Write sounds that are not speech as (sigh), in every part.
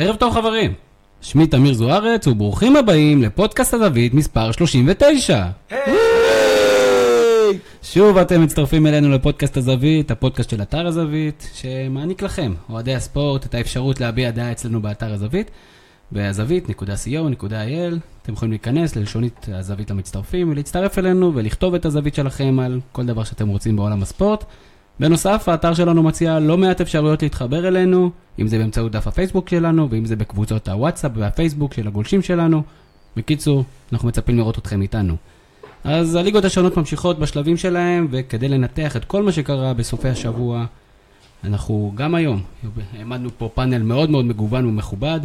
ערב טוב חברים, שמי תמיר זוארץ וברוכים הבאים לפודקאסט הזווית מספר 39. שוב אתם מצטרפים אלינו לפודקאסט הזווית, הפודקאסט של אתר הזווית, שמעניק לכם, אוהדי הספורט, את האפשרות להביע דעה אצלנו באתר הזווית, בהזווית.co.il. אתם יכולים להיכנס ללשונית הזווית למצטרפים ולהצטרף אלינו ולכתוב את הזווית שלכם על כל דבר שאתם רוצים בעולם הספורט. בנוסף, האתר שלנו מציע לא מעט אפשרויות להתחבר אלינו, אם זה באמצעות דף הפייסבוק שלנו, ואם זה בקבוצות הוואטסאפ והפייסבוק של הגולשים שלנו. בקיצור, אנחנו מצפים לראות אתכם איתנו. אז הליגות השונות ממשיכות בשלבים שלהם, וכדי לנתח את כל מה שקרה בסופי השבוע, אנחנו גם היום העמדנו פה פאנל מאוד מאוד מגוון ומכובד.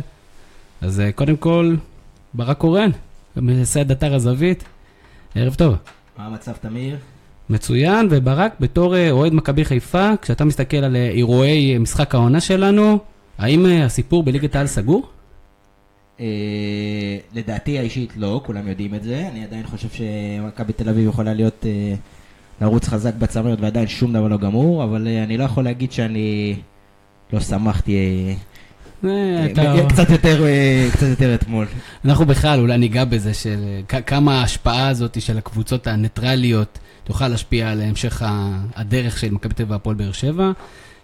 אז אה, קודם כל, ברק קורן, מייסד אתר הזווית, ערב טוב. מה המצב, תמיר? מצוין, וברק, בתור אה, אוהד מכבי חיפה, כשאתה מסתכל על אה, אירועי משחק העונה שלנו, האם הסיפור בליגת העל סגור? אה, לדעתי האישית לא, כולם יודעים את זה. אני עדיין חושב שמכבי תל אביב יכולה להיות, אה, לרוץ חזק בצמרת ועדיין שום דבר לא גמור, אבל אה, אני לא יכול להגיד שאני לא שמחתי אה, אה, קצת יותר, אה, קצת יותר אתמול. אנחנו בכלל אולי ניגע בזה של אה, כמה ההשפעה הזאת של הקבוצות הניטרליות תוכל להשפיע על המשך הדרך של מכבי תל אביב והפועל באר שבע.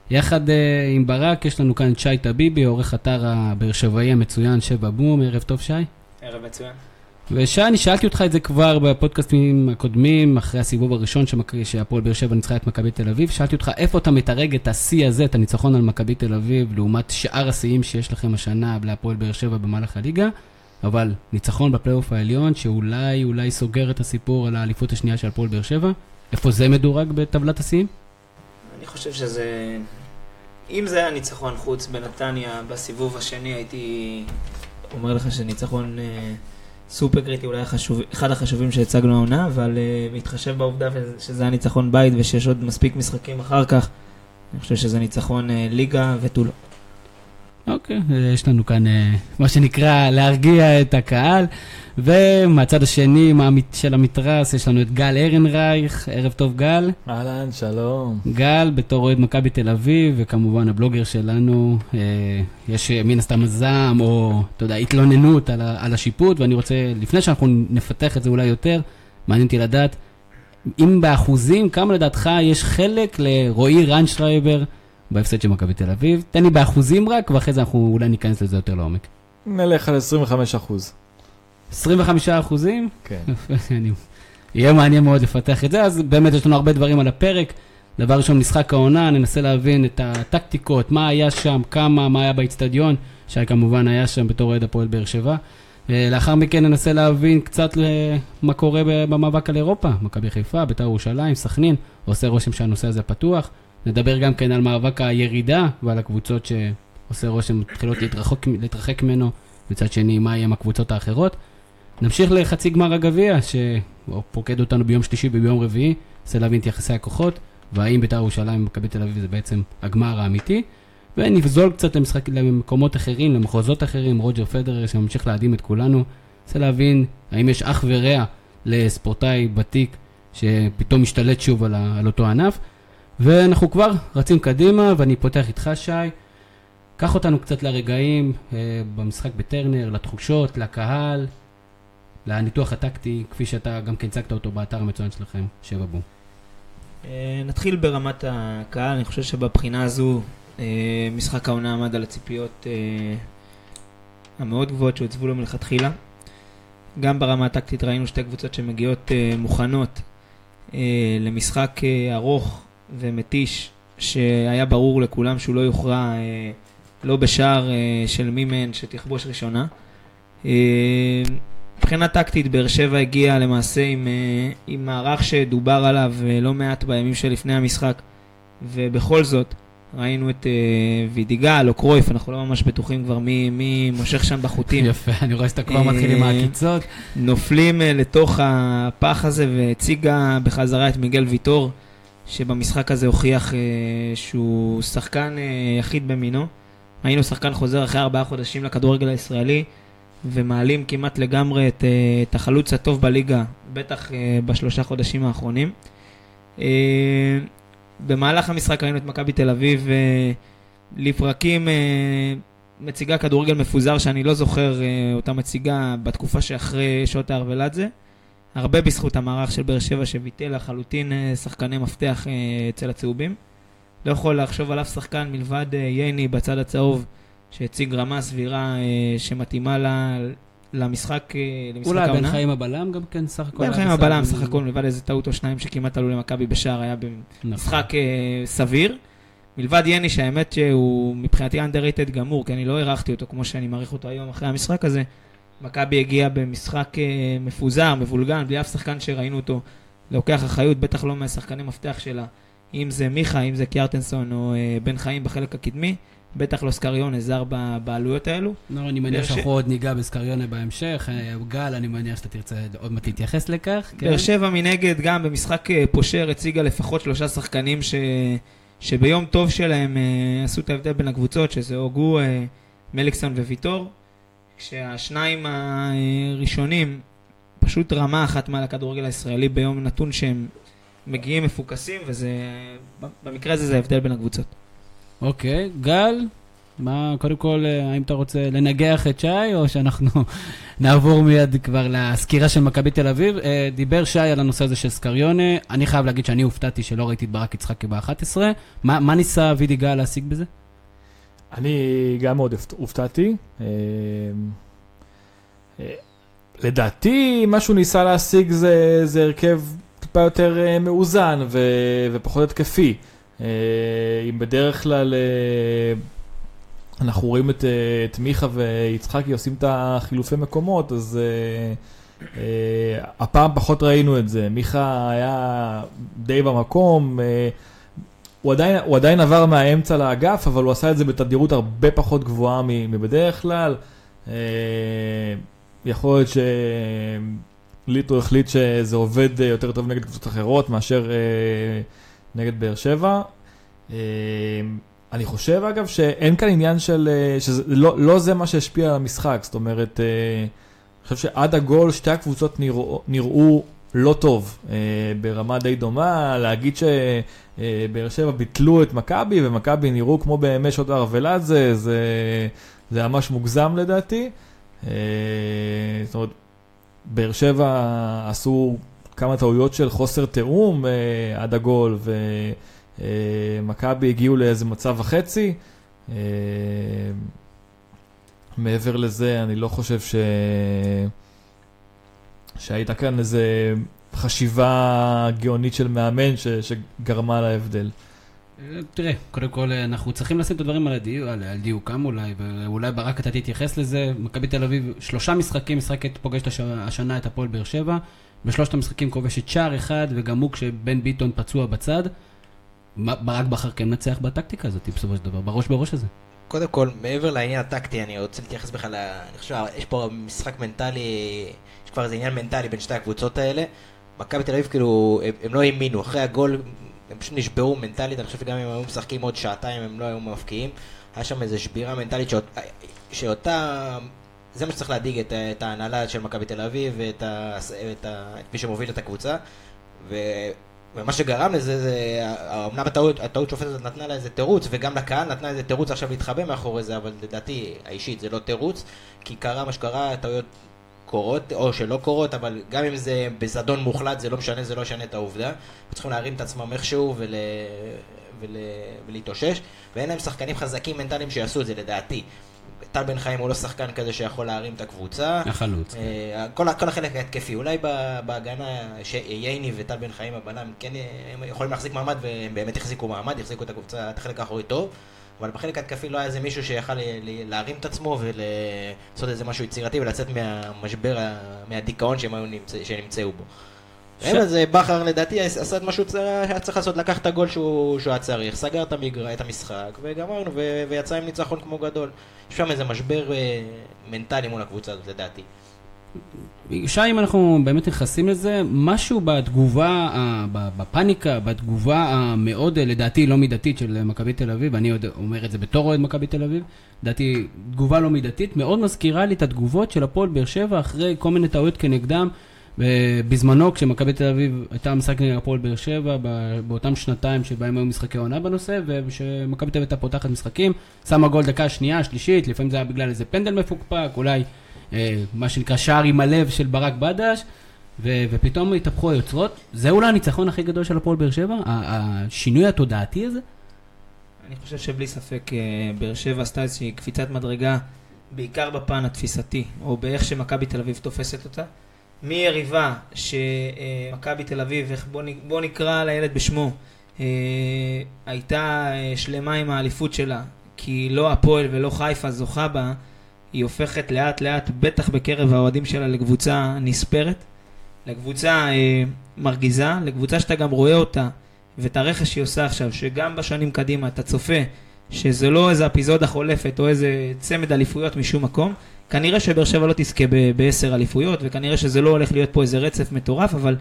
יחד אה, עם ברק יש לנו כאן את שי טביבי, עורך אתר הבאר שבעי המצוין שבע בום, ערב טוב שי. ערב מצוין. ושי, אני שאלתי אותך את זה כבר בפודקאסטים הקודמים, אחרי הסיבוב הראשון שהפועל באר שבע ניצחה את מכבי תל אביב, שאלתי אותך איפה אתה מתרג את השיא הזה, את הניצחון על מכבי תל אביב, לעומת שאר השיאים שיש לכם השנה להפועל באר שבע במהלך הליגה, אבל ניצחון בפלייאוף העליון, שאולי, אולי סוגר את הסיפור על האליפות השנייה של הפועל באר שבע, איפה זה מדורג בטבלת השיאים? אני חושב שזה... אם זה היה ניצחון חוץ בנתניה בסיבוב השני, הייתי אומר לך שניצחון אה, סופר קריטי, אולי החשוב, אחד החשובים שהצגנו העונה, אבל אה, בהתחשב בעובדה שזה היה ניצחון בית ושיש עוד מספיק משחקים אחר כך, אני חושב שזה ניצחון אה, ליגה ותו לא. אוקיי, יש לנו כאן אה, מה שנקרא להרגיע את הקהל. ומהצד השני של המתרס יש לנו את גל ארנרייך, ערב טוב גל. אהלן, שלום. גל בתור אוהד מכבי תל אביב, וכמובן הבלוגר שלנו, אה, יש אה, מן הסתם זעם או, אתה יודע, התלוננות על, על השיפוט, ואני רוצה, לפני שאנחנו נפתח את זה אולי יותר, מעניין אותי לדעת, אם באחוזים, כמה לדעתך יש חלק לרועי רנשרייבר בהפסד של מכבי תל אביב? תן לי באחוזים רק, ואחרי זה אנחנו אולי ניכנס לזה יותר לעומק. נלך על 25 אחוז. 25 אחוזים? כן. (laughs) יהיה מעניין מאוד לפתח את זה, אז באמת יש לנו הרבה דברים על הפרק. דבר ראשון, משחק העונה, ננסה להבין את הטקטיקות, מה היה שם, כמה, מה היה באיצטדיון, שי כמובן היה שם בתור אוהד הפועל באר שבע. לאחר מכן ננסה להבין קצת מה קורה במאבק על אירופה, מכבי חיפה, בית"ר ירושלים, סכנין, עושה רושם שהנושא הזה פתוח. נדבר גם כן על מאבק הירידה ועל הקבוצות שעושה רושם מתחילות להתרחק, להתרחק ממנו, מצד שני, מה יהיה עם הקבוצות האחרות. נמשיך לחצי גמר הגביע, שפוקד אותנו ביום שלישי וביום רביעי, ננסה להבין את יחסי הכוחות, והאם בית"ר ירושלים ומכבי תל אביב זה בעצם הגמר האמיתי. ונפזול קצת למשחק, למקומות אחרים, למחוזות אחרים, רוג'ר פדרר שממשיך להדהים את כולנו. ננסה להבין האם יש אח ורע לספורטאי ותיק שפתאום משתלט שוב על, ה, על אותו ענף. ואנחנו כבר רצים קדימה, ואני פותח איתך שי. קח אותנו קצת לרגעים אה, במשחק בטרנר, לתחושות, לקהל, לניתוח הטקטי, כפי שאתה גם כן הצגת אותו באתר המצוין שלכם, שבע בום. אה, נתחיל ברמת הקהל, אני חושב שבבחינה הזו אה, משחק העונה עמד על הציפיות אה, המאוד גבוהות שהוצבו לו מלכתחילה. גם ברמה הטקטית ראינו שתי קבוצות שמגיעות אה, מוכנות אה, למשחק אה, ארוך ומתיש, שהיה ברור לכולם שהוא לא יוכרע אה, לא בשער אה, של מי מהן שתכבוש ראשונה. אה, מבחינה טקטית, באר שבע הגיעה למעשה עם, אה, עם מערך שדובר עליו אה, לא מעט בימים שלפני המשחק, ובכל זאת ראינו את אה, וידיגל או קרויף, אנחנו לא ממש בטוחים כבר מי, מי מושך שם בחוטים. יפה, אני רואה שאתה כבר מתחיל עם אה, העקיצות. נופלים אה, לתוך הפח הזה והציגה בחזרה את מיגל ויטור, שבמשחק הזה הוכיח אה, שהוא שחקן אה, יחיד במינו. היינו שחקן חוזר אחרי ארבעה חודשים לכדורגל הישראלי, ומעלים כמעט לגמרי את, אה, את החלוץ הטוב בליגה, בטח אה, בשלושה חודשים האחרונים. אה, במהלך המשחק ראינו את מכבי תל אביב אה, לפרקים אה, מציגה כדורגל מפוזר שאני לא זוכר אה, אותה מציגה בתקופה שאחרי שעות הארוולדזה. הרבה בזכות המערך של באר שבע שביטל לחלוטין אה, שחקני מפתח אה, אצל הצהובים. לא יכול לחשוב על אף שחקן מלבד אה, ייני בצד הצהוב שהציג רמה סבירה שמתאימה לה, למשחק, למשחק אולי בן העונה. חיים הבלם גם כן, סך הכל. בן חיים. הבלם סך הכל מלבד איזה טעות או שניים שכמעט עלו למכבי בשער היה נכון. במשחק סביר. מלבד יני שהאמת שהוא מבחינתי underrated גמור כי אני לא הערכתי אותו כמו שאני מעריך אותו היום אחרי המשחק הזה. מכבי הגיע במשחק אה, מפוזר, מבולגן, בלי אף שחקן שראינו אותו לוקח אחריות, בטח לא מהשחקני מפתח שלה. אם זה מיכה, אם זה קיארטנסון או אה, בן חיים בחלק הקדמי, בטח לא סקריון עזר ב- בעלויות האלו. לא, אני מניח שאנחנו עוד ניגע בסקריונה בהמשך. אה, גל, אני מניח שאתה תרצה עוד מעט להתייחס לכך. כן? באר שבע מנגד גם במשחק פושר הציגה לפחות שלושה שחקנים ש... שביום טוב שלהם עשו את ההבדל בין הקבוצות, שזה הוגו, מליקסון וויטור, כשהשניים הראשונים פשוט רמה אחת מעל הכדורגל הישראלי ביום נתון שהם מגיעים מפוקסים, וזה, במקרה הזה זה ההבדל בין הקבוצות. אוקיי, גל, מה, קודם כל, אה, האם אתה רוצה לנגח את שי, או שאנחנו (laughs) נעבור מיד כבר לסקירה של מכבי תל אביב? אה, דיבר שי על הנושא הזה של סקריונה, אני חייב להגיד שאני הופתעתי שלא ראיתי את ברק יצחקי ב-11. מה, מה ניסה וידי גל להשיג בזה? אני גם מאוד הופ- הופתעתי. אה, אה, לדעתי, מה שהוא ניסה להשיג זה, זה הרכב טיפה יותר אה, מאוזן ו, ופחות התקפי. אם בדרך כלל אנחנו רואים את, את מיכה ויצחקי עושים את החילופי מקומות, אז הפעם פחות ראינו את זה. מיכה היה די במקום. הוא עדיין, הוא עדיין עבר מהאמצע לאגף, אבל הוא עשה את זה בתדירות הרבה פחות גבוהה מבדרך כלל. אה, יכול להיות שליטו החליט שזה עובד יותר טוב נגד קבוצות אחרות מאשר אה, נגד באר שבע. אה, אני חושב אגב שאין כאן עניין של, שזה לא, לא זה מה שהשפיע על המשחק, זאת אומרת, אני חושב שעד הגול שתי הקבוצות נראו, נראו לא טוב, אה, ברמה די דומה, להגיד שבאר שבע ביטלו את מכבי ומכבי נראו כמו בימי שעות הארוולדזה, זה, זה ממש מוגזם לדעתי. אה, זאת אומרת, באר שבע עשו כמה טעויות של חוסר תיאום אה, עד הגול, ומכבי הגיעו לאיזה מצב וחצי. אה, מעבר לזה, אני לא חושב ש... שהייתה כאן איזה חשיבה גאונית של מאמן ש... שגרמה להבדל. אה, תראה, קודם כל אה, אנחנו צריכים לשים את הדברים על, הדיוק, על, על דיוקם אולי, ואולי ברק אתה תתייחס לזה. מכבי תל אביב, שלושה משחקים, משחקת פוגשת הש, השנה את הפועל באר שבע, בשלושת המשחקים כובשת שער אחד, וגם הוא כשבן ביטון פצוע בצד. ברק בכר כן מנצח בטקטיקה הזאת בסופו של דבר, בראש בראש הזה. קודם כל, מעבר לעניין הטקטי, אני רוצה להתייחס בכלל, אני חושב, יש פה משחק מנטלי, יש כבר איזה עניין מנטלי בין שתי הקבוצות האלה. מכבי תל אביב, כאילו, הם, הם לא האמינו, אחרי הגול, הם פשוט נשברו מנטלית, אני חושב שגם אם היו משחקים עוד שעתיים, הם לא היו מבקיעים. היה שם איזו שבירה מנטלית שאות, שאותה, זה מה שצריך להדאיג את, את ההנהלה של מכבי תל אביב ואת ה, את, ה, את מי שמוביל את הקבוצה. ו, ומה שגרם לזה, זה, אמנם הטעות, הטעות שופטת נתנה לה איזה תירוץ, וגם לקהל נתנה איזה תירוץ עכשיו להתחבא מאחורי זה, אבל לדעתי, האישית, זה לא תירוץ, כי קרה מה שקרה, טעויות קורות, או שלא קורות, אבל גם אם זה בזדון מוחלט, זה לא משנה, זה לא ישנה את העובדה. צריכים להרים את עצמם איכשהו ול... ול... ולהתאושש, ואין להם שחקנים חזקים מנטליים שיעשו את זה, לדעתי. טל בן חיים הוא לא שחקן כזה שיכול להרים את הקבוצה. החלוץ. אה, כל, כל החלק ההתקפי, אולי בהגנה ש- ייני וטל בן חיים הבלם כן אה, הם יכולים להחזיק מעמד והם באמת החזיקו מעמד, החזיקו את הקבוצה, את החלק האחורי טוב, אבל בחלק ההתקפי לא היה איזה מישהו שיכל להרים את עצמו ולעשות איזה משהו יצירתי ולצאת מהמשבר, מהדיכאון שהם נמצא, שנמצאו בו. לזה, בכר לדעתי עשה את מה שהוא צריך לעשות, לקח את הגול שהוא, היה צריך, סגר את, המשחק וגמרנו ויצא עם ניצחון כמו גדול. יש שם איזה משבר אה, מנטלי מול הקבוצה הזאת לדעתי. שי, אם אנחנו באמת נכנסים לזה, משהו בתגובה, ה- ב- בפאניקה, בתגובה המאוד, אה, לדעתי, לא מידתית של אה, מכבי תל אביב, אני עוד אומר את זה בתור אוהד מכבי תל אביב, לדעתי, תגובה לא מידתית, מאוד מזכירה לי את התגובות של הפועל באר שבע אחרי כל מיני טעויות כנגדם, ובזמנו, כשמכבי תל אביב הייתה משחק נגד הפועל באר שבע, באותם שנתיים שבהם היו משחקי עונה בנושא, וכשמכבי תל אביב הייתה פותחת משחקים, שמה גול דקה שנייה, שלישית, לפעמים זה היה בגלל איזה פנדל מפוקפק, אולי אה, מה שנקרא שער עם הלב של ברק בדש, ו- ופתאום התהפכו היוצרות. זה אולי הניצחון הכי גדול של הפועל באר שבע? השינוי התודעתי הזה? אני חושב שבלי ספק אה, באר שבע עשתה איזושהי קפיצת מדרגה, בעיקר בפן התפיסתי, או באיך שמכבי תל אביב תופסת אותה. מיריבה שמכבי תל אביב, איך בוא, נקרא לילד בשמו, אה, הייתה אה, שלמה עם האליפות שלה, כי לא הפועל ולא חיפה זוכה בה, היא הופכת לאט לאט, בטח בקרב האוהדים שלה, לקבוצה נספרת, לקבוצה אה, מרגיזה, לקבוצה שאתה גם רואה אותה ואת הרכש שהיא עושה עכשיו, שגם בשנים קדימה אתה צופה שזה לא איזה אפיזודה חולפת או איזה צמד אליפויות משום מקום. כנראה שבאר שבע לא תזכה בעשר אליפויות, וכנראה שזה לא הולך להיות פה איזה רצף מטורף, אבל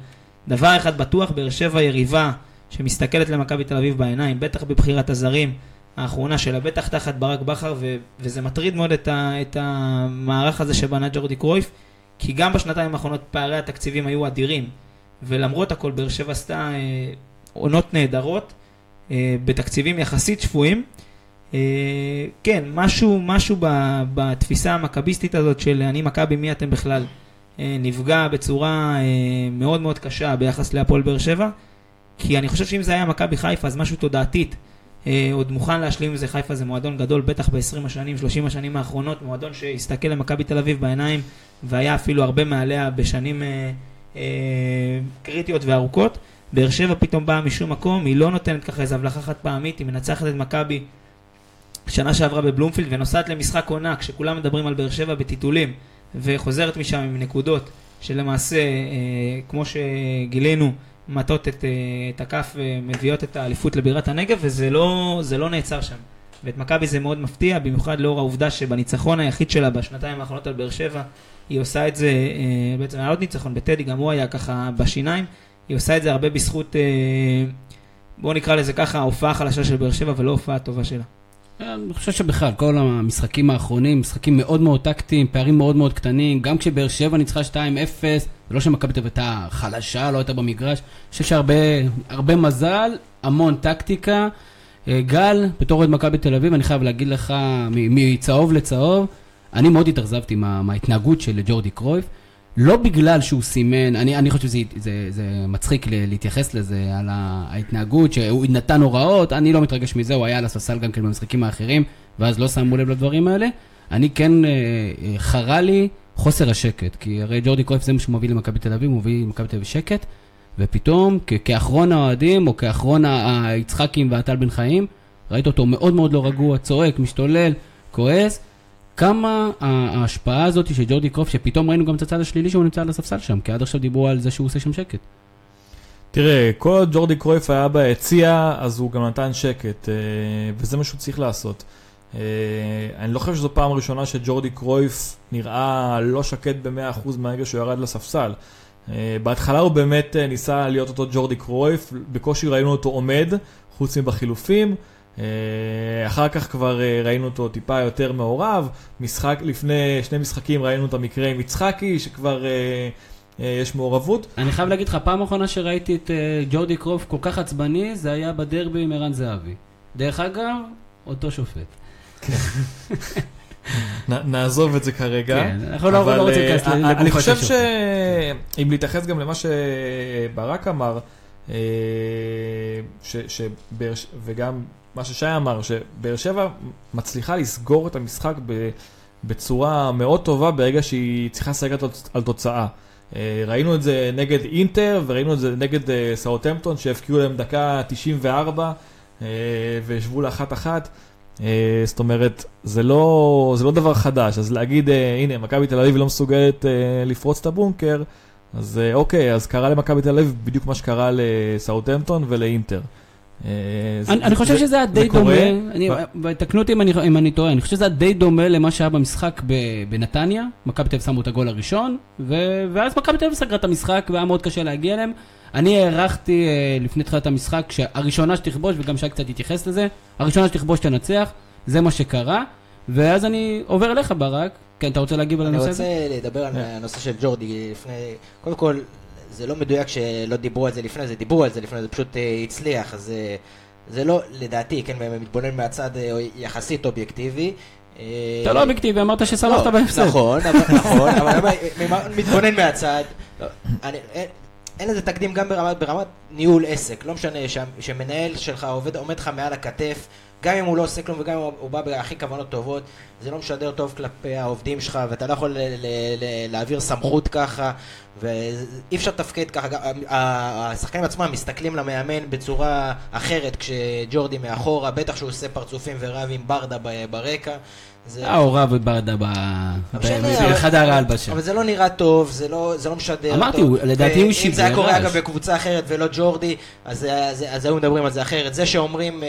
דבר אחד בטוח, באר שבע יריבה שמסתכלת למכבי תל אביב בעיניים, בטח בבחירת הזרים האחרונה שלה, בטח תחת ברק בכר, וזה מטריד מאוד את, ה- את המערך הזה שבנה ג'ורדי קרויף, כי גם בשנתיים האחרונות פערי התקציבים היו אדירים, ולמרות הכל באר שבע עשתה אה, עונות נהדרות, אה, בתקציבים יחסית שפויים. אה, כן, משהו, משהו ב, בתפיסה המכביסטית הזאת של אני מכבי, מי אתם בכלל, אה, נפגע בצורה אה, מאוד מאוד קשה ביחס להפועל באר שבע, כי אני חושב שאם זה היה מכבי חיפה, אז משהו תודעתית. עוד מוכן להשלים עם זה, חיפה זה מועדון גדול, בטח ב-20 השנים, 30 השנים האחרונות, מועדון שהסתכל למכבי תל אביב בעיניים והיה אפילו הרבה מעליה בשנים אה, אה, קריטיות וארוכות. באר שבע פתאום באה משום מקום, היא לא נותנת ככה איזו הבלחה חד פעמית, היא מנצחת את מכבי שנה שעברה בבלומפילד ונוסעת למשחק עונה כשכולם מדברים על באר שבע בטיטולים וחוזרת משם עם נקודות שלמעשה, אה, כמו שגילינו, מטות את, אה, את הכף ומביאות את האליפות לבירת הנגב וזה לא, לא נעצר שם. ואת מכבי זה מאוד מפתיע, במיוחד לאור העובדה שבניצחון היחיד שלה בשנתיים האחרונות על באר שבע, היא עושה את זה, אה, בעצם היה עוד ניצחון בטדי, גם הוא היה ככה בשיניים, היא עושה את זה הרבה בזכות, בואו נקרא לזה ככה, ההופעה החלשה של באר שבע ולא ההופעה הטובה שלה. אני חושב שבכלל, כל המשחקים האחרונים, משחקים מאוד מאוד טקטיים, פערים מאוד מאוד קטנים, גם כשבאר שבע ניצחה 2-0, זה לא שמכבי תל אביב הייתה חלשה, לא הייתה במגרש, אני חושב שהרבה הרבה מזל, המון טקטיקה. אה, גל, בתור אוהד מכבי תל אביב, אני חייב להגיד לך, מצהוב לצהוב, אני מאוד התאכזבתי מה, מההתנהגות של ג'ורדי קרויף. לא בגלל שהוא סימן, אני, אני חושב שזה זה, זה מצחיק להתייחס לזה, על ההתנהגות, שהוא נתן הוראות, אני לא מתרגש מזה, הוא היה על הספסל גם כן במשחקים האחרים, ואז לא שמו לב לדברים האלה. אני כן, אה, אה, חרה לי חוסר השקט, כי הרי ג'ורדי קרויף זה מה שהוא מביא למכבי תל אביב, הוא מביא למכבי תל אביב שקט, ופתאום, כאחרון האוהדים, או כאחרון היצחקים והטל בן חיים, ראית אותו מאוד מאוד לא רגוע, צועק, משתולל, כועס. כמה ההשפעה הזאת של ג'ורדי קרוף, שפתאום ראינו גם את הצד השלילי שהוא נמצא על הספסל שם, כי עד עכשיו דיברו על זה שהוא עושה שם שקט. תראה, כל עוד ג'ורדי קרויף היה ביציע, אז הוא גם נתן שקט, אה, וזה מה שהוא צריך לעשות. אה, אני לא חושב שזו פעם ראשונה שג'ורדי קרויף נראה לא שקט ב-100% מהרגע שהוא ירד לספסל. אה, בהתחלה הוא באמת ניסה להיות אותו ג'ורדי קרויף, בקושי ראינו אותו עומד, חוץ מבחילופים. אה, אחר כך כבר אה, ראינו אותו טיפה יותר מעורב. משחק, לפני שני משחקים ראינו את המקרה עם יצחקי, שכבר אה, יש מעורבות. אני חייב להגיד לך, פעם אחרונה שראיתי את ג'ורדי קרוף כל כך עצבני, זה היה בדרבי עם ערן זהבי. דרך אגב, אותו שופט. נעזוב את זה כרגע. כן, אנחנו לא- לא רוצים להיכנס אני- לגופו אני חושב. שאם להתייחס גם למה שברק אמר, ש- שבאר ש- וגם מה ששי אמר, שבאר שבע מצליחה לסגור את המשחק בצורה מאוד טובה ברגע שהיא צריכה לשחק על תוצ- על תוצאה. אה, ראינו את זה נגד אינטר וראינו את זה נגד אה, סאוטהמפטון שהפקיעו להם דקה 94 אה, והשוו לאחת אחת. אה, זאת אומרת, זה לא, זה לא דבר חדש, אז להגיד, אה, הנה, מכבי תל אביב לא מסוגלת אה, לפרוץ את הבונקר, אז אה, אוקיי, אז קרה למכבי תל אביב בדיוק מה שקרה לסאוטהמפטון ולאינטר. אה, אני, אני חושב זה- שזה היה די. דומה, אני, ו- ותקנו אותי אם אני, אני טועה, אני חושב שזה היה די דומה למה שהיה במשחק ב, בנתניה, מכבי תל אביב שמו את הגול הראשון, ו, ואז מכבי תל אביב סגרה את המשחק והיה מאוד קשה להגיע אליהם. אני הערכתי אה, לפני תחילת המשחק שהראשונה שתכבוש, וגם שי קצת התייחס לזה, הראשונה שתכבוש תנצח, זה מה שקרה. ואז אני עובר אליך, ברק. כן, אתה רוצה להגיב על אני הנושא הזה? רוצה לדבר על הנושא של ג'ורדי לפני, קודם כל, זה לא מדויק שלא דיברו על זה לפני זה, דיברו על זה לפני זה, פשוט אה, הצליח, אז אה, זה לא, לדעתי, כן, מתבונן מהצד אה, יחסית אובייקטיבי. אתה לא אובייקטיבי, אמרת ששמחת לא, בהפסד. נכון, (laughs) נכון, אבל מתבונן מהצד, לא, אין- לזה תקדים גם ברמת, ברמת ניהול עסק, לא משנה שמנהל שלך עובד, עומד לך מעל הכתף, גם אם הוא לא עושה כלום וגם אם הוא- הוא בא בהכי כוונות טובות, זה לא משדר טוב כלפי העובדים שלך, ואתה לא יכול ל- ל- ל- להעביר סמכות ככה, ואי אפשר לתפקד ככה, השחקנים עצמם מסתכלים למאמן בצורה אחרת כשג'ורדי מאחורה, בטח שהוא עושה פרצופים ורב עם ברדה ברקע. זה- אה, הוא רב ברדה בחדר ההלבשה. אבל זה לא נראה טוב, זה לא, זה לא משדר אמרתי, טוב. הוא- לדעתי הוא ואם שידר זה היה קורה. אגב בקבוצה אחרת ולא ג'ורדי, אז, אז, אז היו מדברים על זה אחרת. זה שאומרים, אה,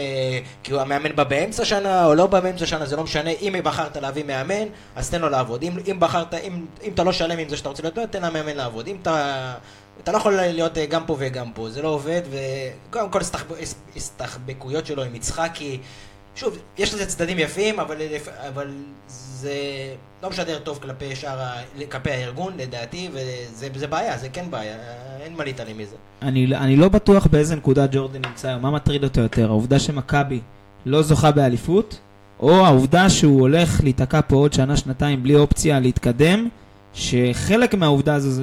כי הוא המאמן בא באמצע שנה או לא בא באמצע שנה, זה לא משנה. אם בחרת להביא מאמן, אז תן לו לעבוד. אם, אם בחרת, אם, אם אתה לא שלם עם זה שאתה רוצה להיות, תן למאמן לעבוד. אם אתה... אתה לא יכול להיות אה, גם פה וגם פה, זה לא עובד, וקודם כל הסתחב- הסתחבקויות שלו עם יצחקי, שוב, יש לזה צדדים יפים, אבל, אבל זה לא משדר טוב כלפי שאר, ה- כלפי הארגון, לדעתי, וזה זה בעיה, זה כן בעיה, אין מה להתעלם מזה. אני, אני לא בטוח באיזה נקודה ג'ורדן נמצא היום, מה מטריד אותו יותר, העובדה שמכבי לא זוכה באליפות, או העובדה שהוא הולך להיתקע פה עוד שנה, שנתיים בלי אופציה להתקדם, שחלק מהעובדה הזו זו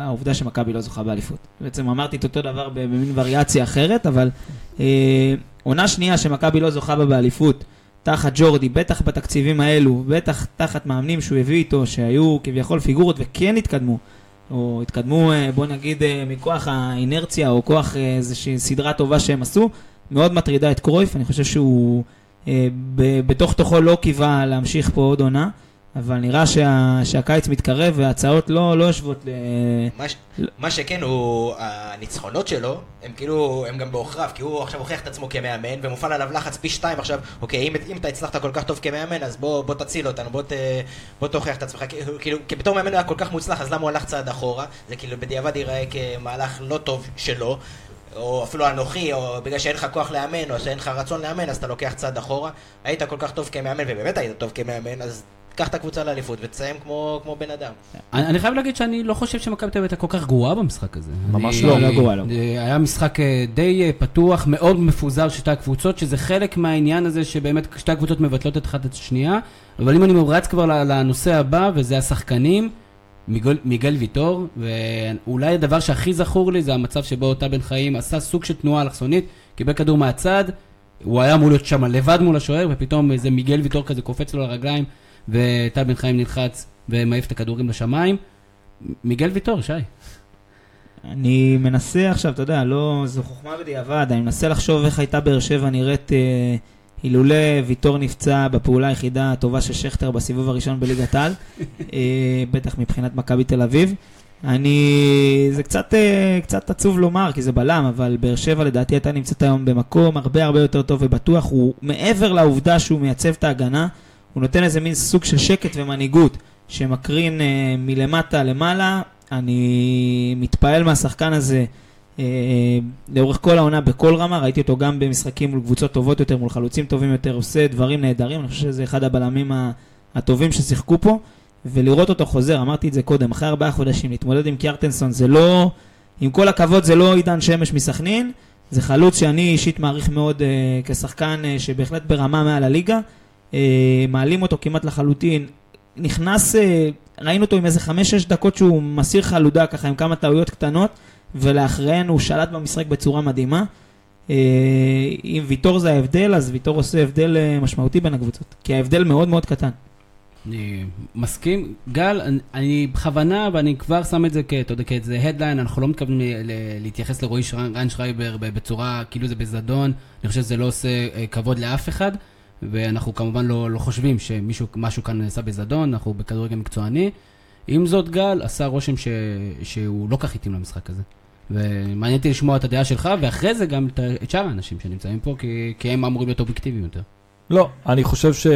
העובדה שמכבי לא זוכה באליפות. בעצם אמרתי את אותו דבר במין וריאציה אחרת, אבל אה, עונה שנייה שמכבי לא זוכה בה באליפות, תחת ג'ורדי, בטח בתקציבים האלו, בטח תחת מאמנים שהוא הביא איתו, שהיו כביכול פיגורות וכן התקדמו. או התקדמו, אה, בוא נגיד, אה, מכוח האינרציה, או כוח אה, איזושהי סדרה טובה שהם עשו, מאוד מטרידה את קרויף, אני חושב שהוא אה, ב- בתוך תוכו לא קיווה להמשיך פה עוד עונה, אבל נראה שה, שהקיץ מתקרב וההצעות לא, לא יושבות ל... מה, ש... מה שכן, הוא, הניצחונות שלו, הם כאילו, הם גם בעוכריו, כי הוא עכשיו הוכיח את עצמו כמאמן, ומופעל עליו לחץ פי שתיים עכשיו, אוקיי, אם, אם אתה הצלחת כל כך טוב כמאמן, אז בוא, בוא תציל אותנו, בוא, ת, בוא תוכיח את עצמך, כאילו, כי בתור מאמן הוא היה כל כך מוצלח, אז למה הוא הלך צעד אחורה? זה כאילו בדיעבד ייראה כמהלך לא טוב שלו. או אפילו אנוכי, או בגלל שאין לך כוח לאמן, או שאין לך רצון לאמן, אז אתה לוקח צעד אחורה. היית כל כך טוב כמאמן, ובאמת היית טוב כמאמן, אז קח את הקבוצה לאליפות ותסיים כמו, כמו בן אדם. אני אני חייב להגיד שאני לא חושב שמכבי תל אביב הייתה כל כך גרועה במשחק הזה. ממש אני- לא. לא גרועה, לא. אה, היה משחק אה, די אה, פתוח, מאוד מפוזר של שתי הקבוצות, שזה חלק מהעניין הזה שבאמת שתי הקבוצות מבטלות את אחת את השנייה. אבל אם אני רץ כבר לנושא הבא, וזה השחקנים, מיגל, מיגל ויטור, ואולי הדבר שהכי זכור לי זה המצב שבו טל בן חיים עשה סוג של תנועה אלכסונית, קיבל כדור מהצד, הוא היה אמור להיות שם לבד מול השוער, ופתאום איזה מיגל ויטור כזה קופץ לו לרגליים, וטל בן חיים נלחץ ומעיף את הכדורים לשמיים. מיגל ויטור, שי. אני מנסה עכשיו, אתה יודע, לא, זו חוכמה בדיעבד, אני מנסה לחשוב איך הייתה באר שבע נראית אה, אילולא ויטור נפצע בפעולה היחידה הטובה של שכטר בסיבוב הראשון בליגת העל, (laughs) אה, בטח מבחינת מכבי תל אביב. אני, זה קצת, אה, קצת עצוב לומר, כי זה בלם, אבל באר שבע לדעתי הייתה נמצאת היום במקום הרבה הרבה יותר טוב ובטוח. הוא, מעבר לעובדה שהוא מייצב את ההגנה, הוא נותן איזה מין סוג של שקט ומנהיגות שמקרין אה, מלמטה למעלה. אני מתפעל מהשחקן הזה אה, לאורך כל העונה בכל רמה, ראיתי אותו גם במשחקים מול קבוצות טובות יותר, מול חלוצים טובים יותר, עושה דברים נהדרים, אני חושב שזה אחד הבלמים הטובים ששיחקו פה, ולראות אותו חוזר, אמרתי את זה קודם, אחרי ארבעה חודשים, להתמודד עם קיארטנסון זה לא, עם כל הכבוד זה לא עידן שמש מסכנין, זה חלוץ שאני אישית מעריך מאוד אה, כשחקן אה, שבהחלט ברמה מעל הליגה, מעלים אותו כמעט לחלוטין, נכנס, אה, ראינו אותו עם איזה חמש-שש דקות שהוא מסיר חלודה ככה עם כמה טעויות קטנות, ולאחריהן הוא שלט במשחק בצורה מדהימה. אה, אם ויטור זה ההבדל, אז ויטור עושה הבדל אה, משמעותי בין הקבוצות, כי ההבדל מאוד מאוד קטן. אני מסכים. גל, אני, אני בכוונה, ואני כבר שם את זה כ- אתה יודע, כאיזה headline, אנחנו לא מתכוונים להתייחס לרועי ריינשרייבר בצורה כאילו זה בזדון, אני חושב שזה לא עושה אה, כבוד לאף אחד, ואנחנו כמובן לא, לא חושבים שמישהו, משהו כאן נעשה בזדון, אנחנו בכדורגל מקצועני. עם זאת, גל עשה רושם ש, שהוא לא כך התאים למשחק הזה. ומעניין אותי לשמוע את הדעה שלך, ואחרי זה גם את שאר האנשים שנמצאים פה, כי, כי הם אמורים להיות אובייקטיביים יותר. לא, אני חושב ש...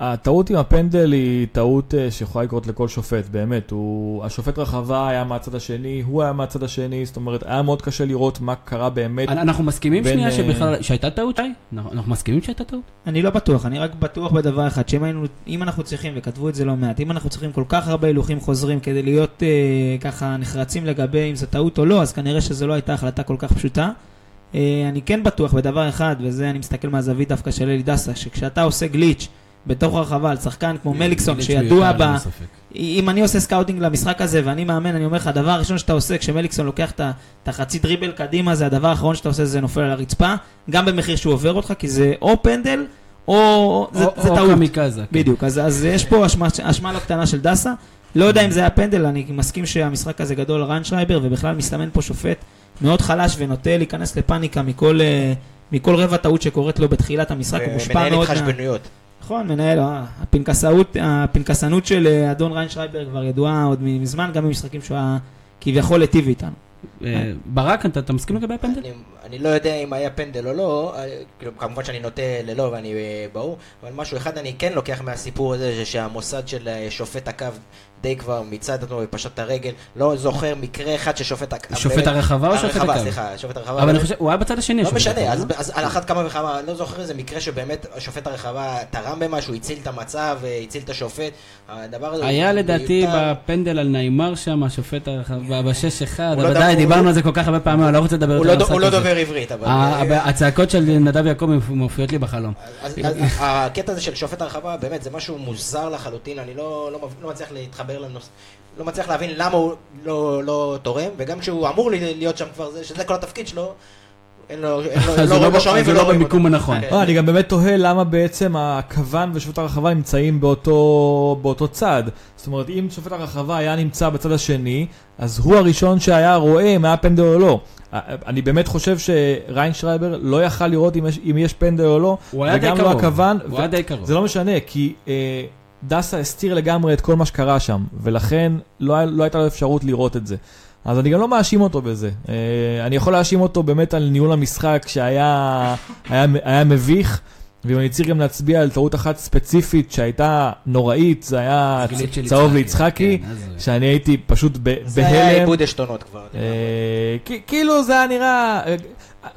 הטעות עם הפנדל היא טעות אה, שיכולה לקרות לכל שופט, באמת. הוא, השופט רחבה היה מהצד השני, הוא היה מהצד השני, זאת אומרת, היה מאוד קשה לראות מה קרה באמת. אנחנו מסכימים בין, שנייה אה, שבכלל, שהייתה טעות, שי? אנחנו אנחנו מסכימים שהייתה טעות? אני לא בטוח, אני רק בטוח בדבר אחד, שאם היינו, אם אנחנו צריכים, וכתבו את זה לא מעט, אם אנחנו צריכים כל כך הרבה הילוכים חוזרים כדי להיות אה, ככה נחרצים לגבי אם זו טעות או לא, אז כנראה שזו לא הייתה החלטה כל כך פשוטה. אה, אני כן בטוח בדבר אחד, וזה אני מסתכל מהזווית דווקא של אלי דסה, שכשאתה עושה גליץ' בתוך הרחבה על שחקן כמו מליקסון, גליץ' שידוע ב... אם אני עושה scouting למשחק הזה ואני מאמן, אני אומר לך, הדבר הראשון שאתה עושה כשמליקסון לוקח את החצי דריבל קדימה, זה הדבר האחרון שאתה עושה זה נופל על הרצפה, גם במחיר שהוא עובר אותך, כי זה או פנדל או זה, זה או טעות. קמיקזה. כן. בדיוק, אז, אז יש פה אשמה, לא קטנה של דסה. לא יודע אם זה היה פנדל, אני מסכים שהמשחק הזה גדול על ריינשרייבר, ובכלל מסתמן פה שופט מאוד חלש ונוטה להיכנס לפאניקה מכל, אה, מכל רבע טעות שקורית לו בתחילת המשחק, הוא מושפע מקהל מאוד. מה- התחשבנויות. נכון, מקהל, אה, הפנקסאות, הפנקסנות של אה, אדון ריינשרייבר כבר ידועה עוד מזמן, גם במשחקים שהוא היה כביכול היטיב איתנו. אה, ברק, אתה אתה מסכים לגבי הפנדל? אני, אני לא יודע אם היה פנדל או לא, כאילו, כמובן שאני נוטה ללא ואני ברור, אבל משהו אחד אני כן לוקח מהסיפור הזה, זה שהמוסד של שופט הקו די כבר מיצה את עצמו ופשט את הרגל, לא זוכר מקרה אחד ששופט. שופט הרחבה או שופט הרחבה, הקו? סליחה, שופט הרחבה. אבל אני חושב, הוא היה בצד השני. לא משנה, הרחבה, אז, לא? אז על אחת כמה וכמה, לא זוכר איזה מקרה שבאמת שופט הרחבה תרם במשהו, הציל את המצב, אה, הציל את השופט, הדבר הזה היה לדעתי. בפנדל על נעימר שם, השופט הרחבה, ב-6-1, לא אבל דובר- די, דיברנו לא- על זה כל כך הרבה פעמים, אני לא רוצה לדבר יותר לא, על הוא לא. דובר עברית, אבל... הצעקות של נדב יעקב מופיעות לי בחלום. הקטע הזה של שופט הרחבה, באמת, זה משהו מוזר לחלוטין, אני לא, לא, לא מצליח להתחבר לנושא, לא מצליח להבין למה הוא לא, לא תורם, וגם כשהוא אמור להיות שם כבר, זה, שזה כל התפקיד שלו, אין לו, אין לו, (laughs) לא רואים לא- הוא ולא לא רואים במיקום אותו. הנכון. כן. לא, אני גם באמת תוהה למה בעצם הכוון ושופט הרחבה נמצאים באותו, באותו צד. זאת אומרת, אם שופט הרחבה היה נמצא בצד השני, אז הוא הראשון שהיה רואה אם היה פנדל או לא. אני באמת חושב שריינשרייבר לא יכל לראות אם יש, אם יש פנדל או לא, הוא היה די וגם לא קרוב. הכוון. הוא היה די קרוב. זה לא משנה, כי אה, דסה הסתיר לגמרי את כל מה שקרה שם, ולכן לא, לא הייתה לו אפשרות לראות את זה. אז אני גם לא מאשים אותו בזה. אה, אני יכול להאשים אותו באמת על ניהול המשחק שהיה היה, היה מביך, ואם אני צריך גם להצביע על טעות אחת ספציפית שהייתה נוראית, זה היה צהוב יצחקי, ליצחקי, כן, שאני הייתי פשוט ב- זה היה בהלם. איבוד עשתונות כבר. אה, כאילו זה היה נראה, אה,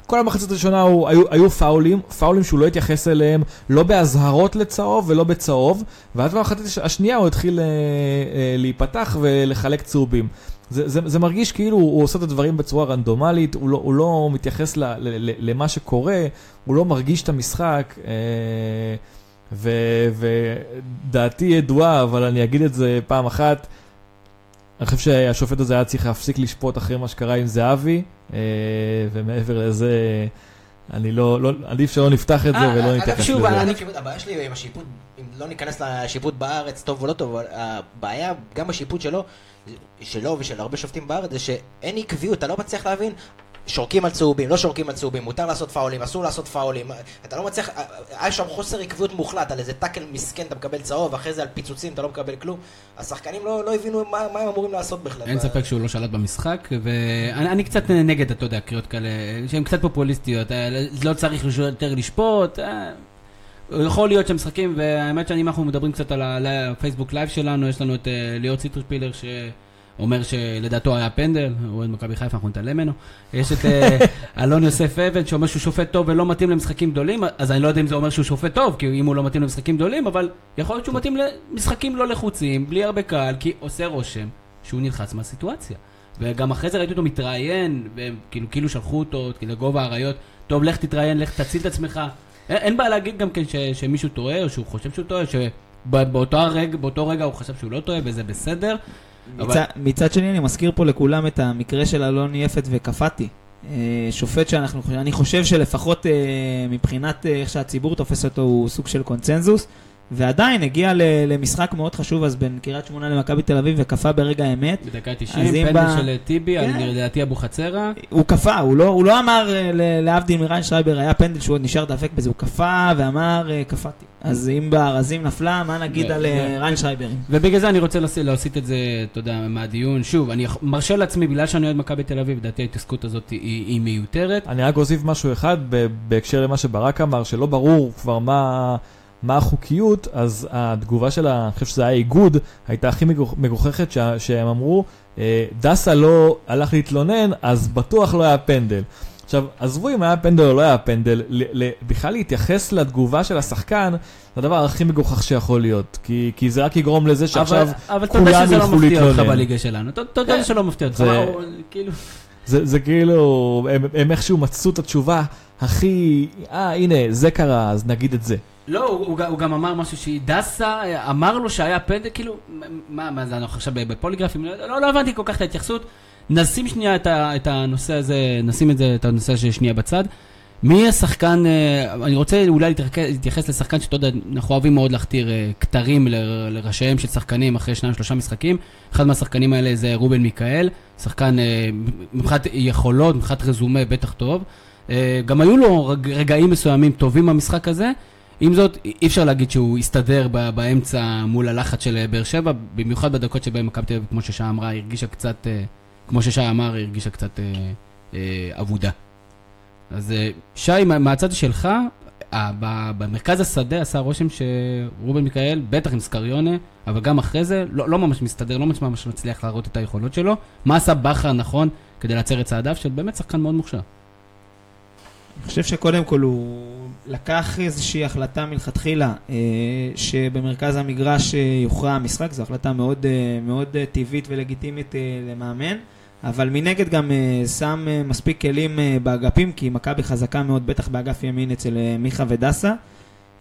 כל המחצית הראשונה הוא- היו, היו פאולים, פאולים שהוא לא התייחס אליהם, לא באזהרות לצהוב ולא בצהוב, ואז במחצית הש- השנייה הוא התחיל אה, אה, להיפתח ולחלק צהובים. זה, זה, זה מרגיש כאילו הוא עושה את הדברים בצורה רנדומלית, הוא לא, הוא לא מתייחס ל, ל, ל, למה שקורה, הוא לא מרגיש את המשחק, אה, ודעתי ידועה, אבל אני אגיד את זה פעם אחת, אני חושב שהשופט הזה היה צריך להפסיק לשפוט אחרי מה שקרה עם זהבי, אה, ומעבר לזה, אני לא, לא, עדיף שלא נפתח את זה אה, ולא אגב, נתייחס שוב, לזה. אני- הבעיה שלי עם השיפוט, אם לא ניכנס לשיפוט בארץ, טוב או לא טוב, הבעיה גם בשיפוט שלו, שלו ושל הרבה שופטים בארץ, זה שאין עקביות, אתה לא מצליח להבין. שורקים על צהובים, לא שורקים על צהובים, מותר לעשות פאולים, אסור לעשות פאולים, אתה לא מצליח, היה שם חוסר עקביות מוחלט, על איזה טאקל מסכן אתה מקבל צהוב, אחרי זה על פיצוצים אתה לא מקבל כלום, השחקנים לא, לא הבינו מה, מה הם אמורים לעשות בכלל. אין ספק שהוא לא שלט במשחק, ואני אני קצת נגד, אתה יודע, קריאות כאלה, שהן קצת פופוליסטיות, אה, לא צריך יותר לשפוט, אה, יכול להיות שמשחקים, והאמת שאם אנחנו מדברים קצת על הפייסבוק live שלנו, יש לנו את אה, ליאור ציטרשפילר שאומר שלדעתו היה פנדל, הוא אוהד מכבי חיפה, אנחנו נתעלם ממנו. יש את אה, אלון יוסף אבן שאומר שהוא שופט טוב ולא מתאים למשחקים גדולים, אז אני לא יודע אם זה אומר שהוא שופט טוב, כי אם הוא לא מתאים למשחקים גדולים, אבל יכול להיות שהוא מתאים למשחקים לא לחוצים, בלי הרבה קהל, כי עושה רושם שהוא נלחץ מהסיטואציה. וגם אחרי זה ראיתי אותו מתראיין, וכאילו כאילו שלחו אותו כאילו, לגובה האריות, טוב, לך תתראיין, לך תציל את עצמך. אין, בעיה להגיד גם כן ש, שמישהו טועה, או שהוא חושב שהוא טועה, שבאותו רגע, רגע הוא חשב שהוא לא טועה, וזה בסדר. מצד, שני, אני מזכיר פה לכולם את המקרה של אלון יפת וקפאתי. אה, שופט שאנחנו, אני חושב שלפחות אה, מבחינת אה, איך שהציבור תופס אותו הוא סוג של קונצנזוס, ועדיין הגיע ל- למשחק מאוד חשוב אז בין קריית שמונה למכבי תל אביב וקפא ברגע האמת. בדקה אז 90, אם פנדל ב- של טיבי, על כן. לדעתי אבוחצירא. הוא קפא, הוא לא, הוא לא אמר אה, להבדיל מריינשרייבר, היה פנדל שהוא עוד נשאר דפק בזה, הוא קפא ואמר אה, קפאתי. אז אם בארזים נפלה, מה נגיד על אה, ו- ריינשרייברים? ובגלל זה אני רוצה להסיט את זה, אתה יודע, מהדיון. שוב, אני מרשה לעצמי, בגלל שאני אוהד מכבי תל אביב, לדעתי ההתעסקות הזאת היא, מיותרת. אני רק אוסיף משהו אחד בהקשר למה שברק אמר, שלא ברור כבר מה, מה החוקיות, אז התגובה של, אני חושב שזה היה איגוד, הייתה הכי מגוח- מגוחכת, שה- שהם אמרו, אה, דסה לא הלך להתלונן, אז בטוח לא היה פנדל. עכשיו, עזבו אם היה פנדל או לא היה פנדל, בכלל להתייחס לתגובה של השחקן, זה הדבר הכי מגוחך שיכול להיות. כי, כי זה רק יגרום לזה שעכשיו אבל- אבל אתה יודע כולם שזה לא ילכו מפתיע אותך להתלונן. בליגה שלנו. אתה יודע כן. שלא מפתיע אותך. כאילו... זה, זה כאילו, הם, הם איכשהו מצאו את התשובה הכי, אה, הנה, זה קרה, אז נגיד את זה. לא, הוא, הוא, הוא גם אמר משהו שדסה אמר לו שהיה פנדל, כאילו, מה, מה זה, אנחנו עכשיו בפוליגרפים? לא, לא הבנתי כל כך את ההתייחסות. נשים שנייה את, ה, את הנושא הזה, נשים את זה, את הנושא הזה שנייה בצד. מי השחקן, אה, אני רוצה אולי להתייחס לשחקן שאתה יודע, אנחנו אוהבים מאוד להכתיר אה, כתרים לראשיהם של שחקנים אחרי שניים שלושה משחקים. אחד מהשחקנים האלה זה רובן מיכאל, שחקן אה, מבחינת יכולות, מבחינת רזומה בטח טוב. גם היו לו רג- רגעים מסוימים טובים במשחק הזה. עם זאת, אי אפשר להגיד שהוא הסתדר באמצע מול הלחץ של אה, באר שבע, במיוחד בדקות שבהם מכבי תל אביב, כמו ששי אמרה, הרגישה קצת, אה, כמו ששי אמר, הרגישה קצת אה, אבודה. אז שי, מה- מהצד שלך, במרכז השדה עשה רושם שרובן מיכאל, בטח עם סקריונה, אבל גם אחרי זה, לא, לא ממש מסתדר, לא ממש ממש מצליח להראות את היכולות שלו. מה עשה בכר נכון כדי להצר את צעדיו של באמת שחקן מאוד מוכשר? אני חושב שקודם כל הוא לקח איזושהי החלטה מלכתחילה אה, שבמרכז המגרש אה, יוכרע המשחק, זו החלטה מאוד, אה, מאוד טבעית ולגיטימית למאמן, אבל מנגד גם שם מספיק כלים באגפים, כי מכבי חזקה מאוד, בטח באגף ימין אצל מיכה ודסה.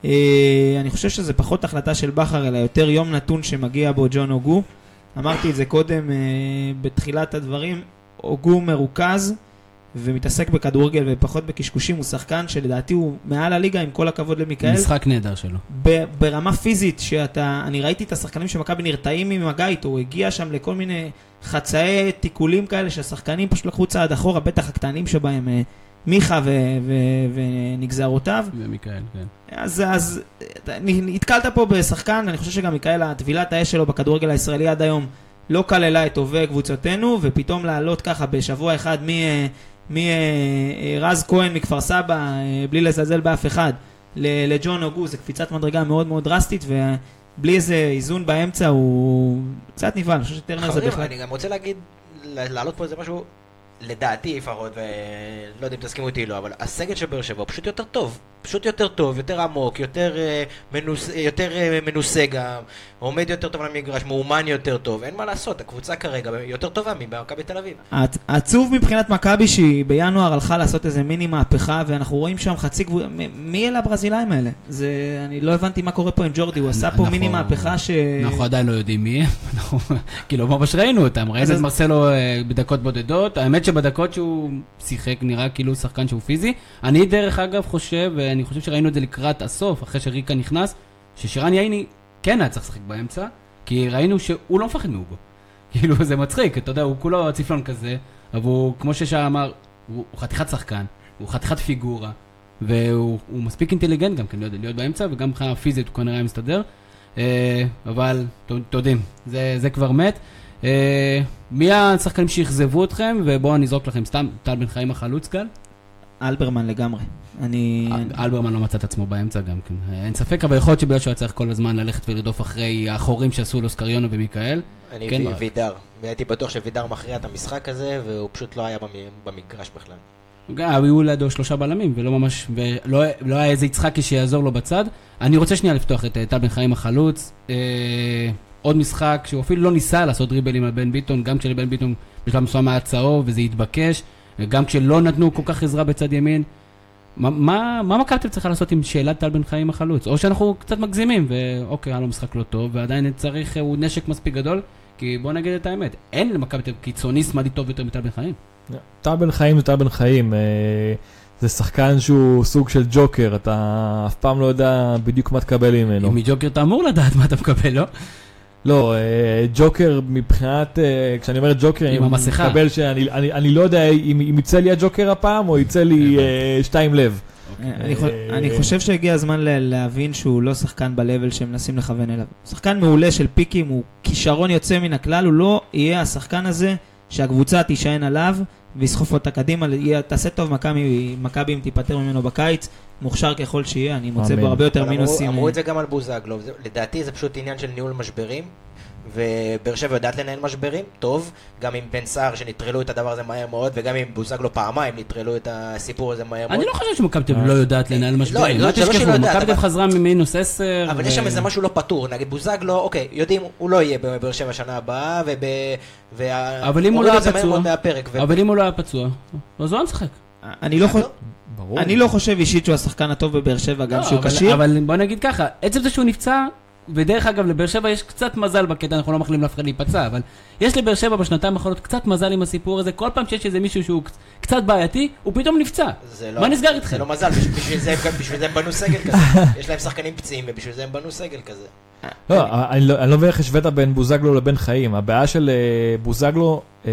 אני חושב שזה פחות החלטה של בכר, אלא יותר יום נתון שמגיע בו ג'ון אוגו. אמרתי את זה קודם בתחילת הדברים, אוגו מרוכז. ומתעסק בכדורגל ופחות בקשקושים, הוא שחקן שלדעתי הוא מעל הליגה, עם כל הכבוד למיכאל. משחק נהדר שלו. ב- ברמה פיזית, שאתה, אני ראיתי את השחקנים של מכבי נרתעים ממגע איתו, הוא הגיע שם לכל מיני חצאי תיקולים כאלה שהשחקנים פשוט לקחו צעד אחורה, בטח הקטנים שבהם, אה, מיכה ו- ו- ונגזרותיו. ומיכאל, כן. אז, אז נתקלת פה בשחקן, אני חושב שגם מיכאל, הטבילת האש שלו בכדורגל הישראלי עד היום לא כללה את טובי קבוצתנו, ופתאום לעלות ככה בשבוע אחד מ... אה, מרז כהן מכפר סבא, אה, בלי לזלזל באף אחד, לג'ון אוגו, זה קפיצת מדרגה מאוד מאוד דרסטית, ובלי איזה איזון באמצע הוא קצת נבהל, אני חושב שטרנר זה בכלל... אני גם רוצה להגיד, להעלות פה איזה משהו, לדעתי לפחות, ולא יודע אם תסכימו איתי לא, אבל הסגל של באר שבע הוא פשוט יותר טוב. פשוט יותר טוב, יותר עמוק, יותר, אה, מנוס, אה, יותר אה, מנוסה גם, עומד יותר טוב על המגרש, מאומן יותר טוב, אין מה לעשות, הקבוצה כרגע יותר טובה ממכבי תל אביב. עצוב מבחינת מכבי שהיא בינואר הלכה לעשות איזה מיני מהפכה ואנחנו רואים שם חצי קבוצה, מ- מי אלה הברזילאים האלה? זה, אני לא הבנתי מה קורה פה עם ג'ורדי, הוא עשה פה אנחנו- מיני מהפכה ש... אנחנו עדיין לא יודעים מי הם, (laughs) כאילו ממש ראינו אותם, ראינו את מרסלו בדקות בודדות, האמת שבדקות שהוא שיחק נראה כאילו שחקן שהוא פיזי. אני דרך אגב חושב, ואני חושב שראינו את זה לקראת הסוף, אחרי שריקה נכנס, ששירן ייני כן היה צריך לשחק באמצע, כי ראינו שהוא לא מפחד מהוגו. (laughs) כאילו זה מצחיק, אתה יודע, הוא כולו צפלון כזה, אבל הוא, כמו ששעה אמר, הוא הוא חתיכת שחקן, הוא חתיכת פיגורה, והוא הוא מספיק אינטליגנט גם כן להיות, להיות באמצע, וגם מבחינה פיזית הוא כנראה מסתדר. אה, אבל אתם יודעים, זה, זה כבר מת. אה, מי השחקנים שאכזבו אתכם, ובואו אני אזרוק לכם סתם, טל בן חיים החלוץ כאן. אלברמן לגמרי. אני... אלברמן לא מצא את עצמו באמצע גם כן. אין ספק, אבל יכול להיות שבגלל שהוא היה צריך כל הזמן ללכת ולרדוף אחרי האחורים שעשו לו סקריונה ומיכאל. אני כן? וידר, והייתי בטוח שווידר מכריע את המשחק הזה, והוא פשוט לא היה במ- במגרש בכלל. גם היו לידו שלושה בלמים, ולא ממש, ולא לא היה איזה יצחקי שיעזור לו בצד. אני רוצה שנייה לפתוח את אה, טל בן חיים החלוץ. אה, עוד משחק שהוא אפילו לא ניסה לעשות דריבלים על בן ביטון, גם כשלבן ביטון בשלב מסוים היה צהוב וזה התבקש, וגם כשלא נתנו כל כך עזרה בצד ימין. מה- מה מה מכבי צריכה לעשות עם שאלת טל בן חיים החלוץ? או שאנחנו קצת מגזימים, ואוקיי, היה לו משחק לא טוב, ועדיין צריך, הוא נשק מספיק גדול, כי בוא נגיד את האמת, אין למכבי תל קיצוני שמאלי טוב יותר מטל בן חיים. טל בן חיים זה טל בן חיים. אה, זה שחקן שהוא סוג של ג'וקר, אתה אף פעם לא יודע בדיוק מה תקבל ממנו. אם מג'וקר אתה אמור לדעת מה אתה מקבל, לא? לא, אה, ג'וקר מבחינת, אה, כשאני אומר ג'וקר, עם אני המסכה. מקבל שאני אני, אני לא יודע אם, יצא לי הג'וקר הפעם או יצא לי אה, שתיים לב. אני, חו- אני חושב שהגיע הזמן להבין שהוא לא שחקן ב-level שהם מנסים לכוון אליו. שחקן מעולה של פיקים, הוא כישרון יוצא מן הכלל, הוא לא יהיה השחקן הזה שהקבוצה תישען עליו ויסחוף אותה קדימה, תעשה טוב מכבי אם תיפטר ממנו בקיץ. מוכשר ככל שיהיה, אני מוצא. בו הרבה יותר אמרו- מינוסים. אמרו את זה גם על בוזגלו, זה- לדעתי זה פשוט עניין של ניהול משברים. ובאר שבע יודעת לנהל משברים, טוב, גם עם בן סער שנטרלו את הדבר הזה מהר מאוד, וגם עם בוזגלו פעמיים נטרלו את הסיפור הזה מהר מאוד. אני לא חושב שמכבי תל אביב לא יודעת לנהל משברים. לא, אל זה לא שהיא תשכחו, לא יודעת, מכבי תל חזרה ממינוס 10. אבל יש שם איזה משהו לא פתור, נגיד בוזגלו, אוקיי, יודעים, הוא לא יהיה בבאר שבע שנה הבאה, אבל אם הוא לא היה פצוע, אבל אם הוא לא היה פצוע, אז הוא היה משחק. אני לא, חו... ברור. אני לא חושב אישית שהוא השחקן הטוב בבאר שבע, גם לא, שהוא אבל- כשיר. אבל בוא נגיד ככה, עצם זה שהוא נפצע, ודרך אגב, לבאר שבע יש קצת מזל בקטע, אנחנו לא מאחלים לאף אחד להיפצע, אבל יש לבאר שבע בשנתיים האחרונות קצת מזל עם הסיפור הזה, כל פעם שיש איזה מישהו שהוא קצ- קצת בעייתי, הוא פתאום נפצע. זה לא- מה נסגר זה איתכם? לא מזל, בשביל- זה הם- בשביל זה הם בנו סגל כזה. (laughs) יש להם שחקנים פציעים, ובשביל זה הם בנו סגל כזה. לא, אני לא אני לא מבין איך השווית בין בוזגלו לבן חיים. הבעיה של אה, בוזגלו, אה,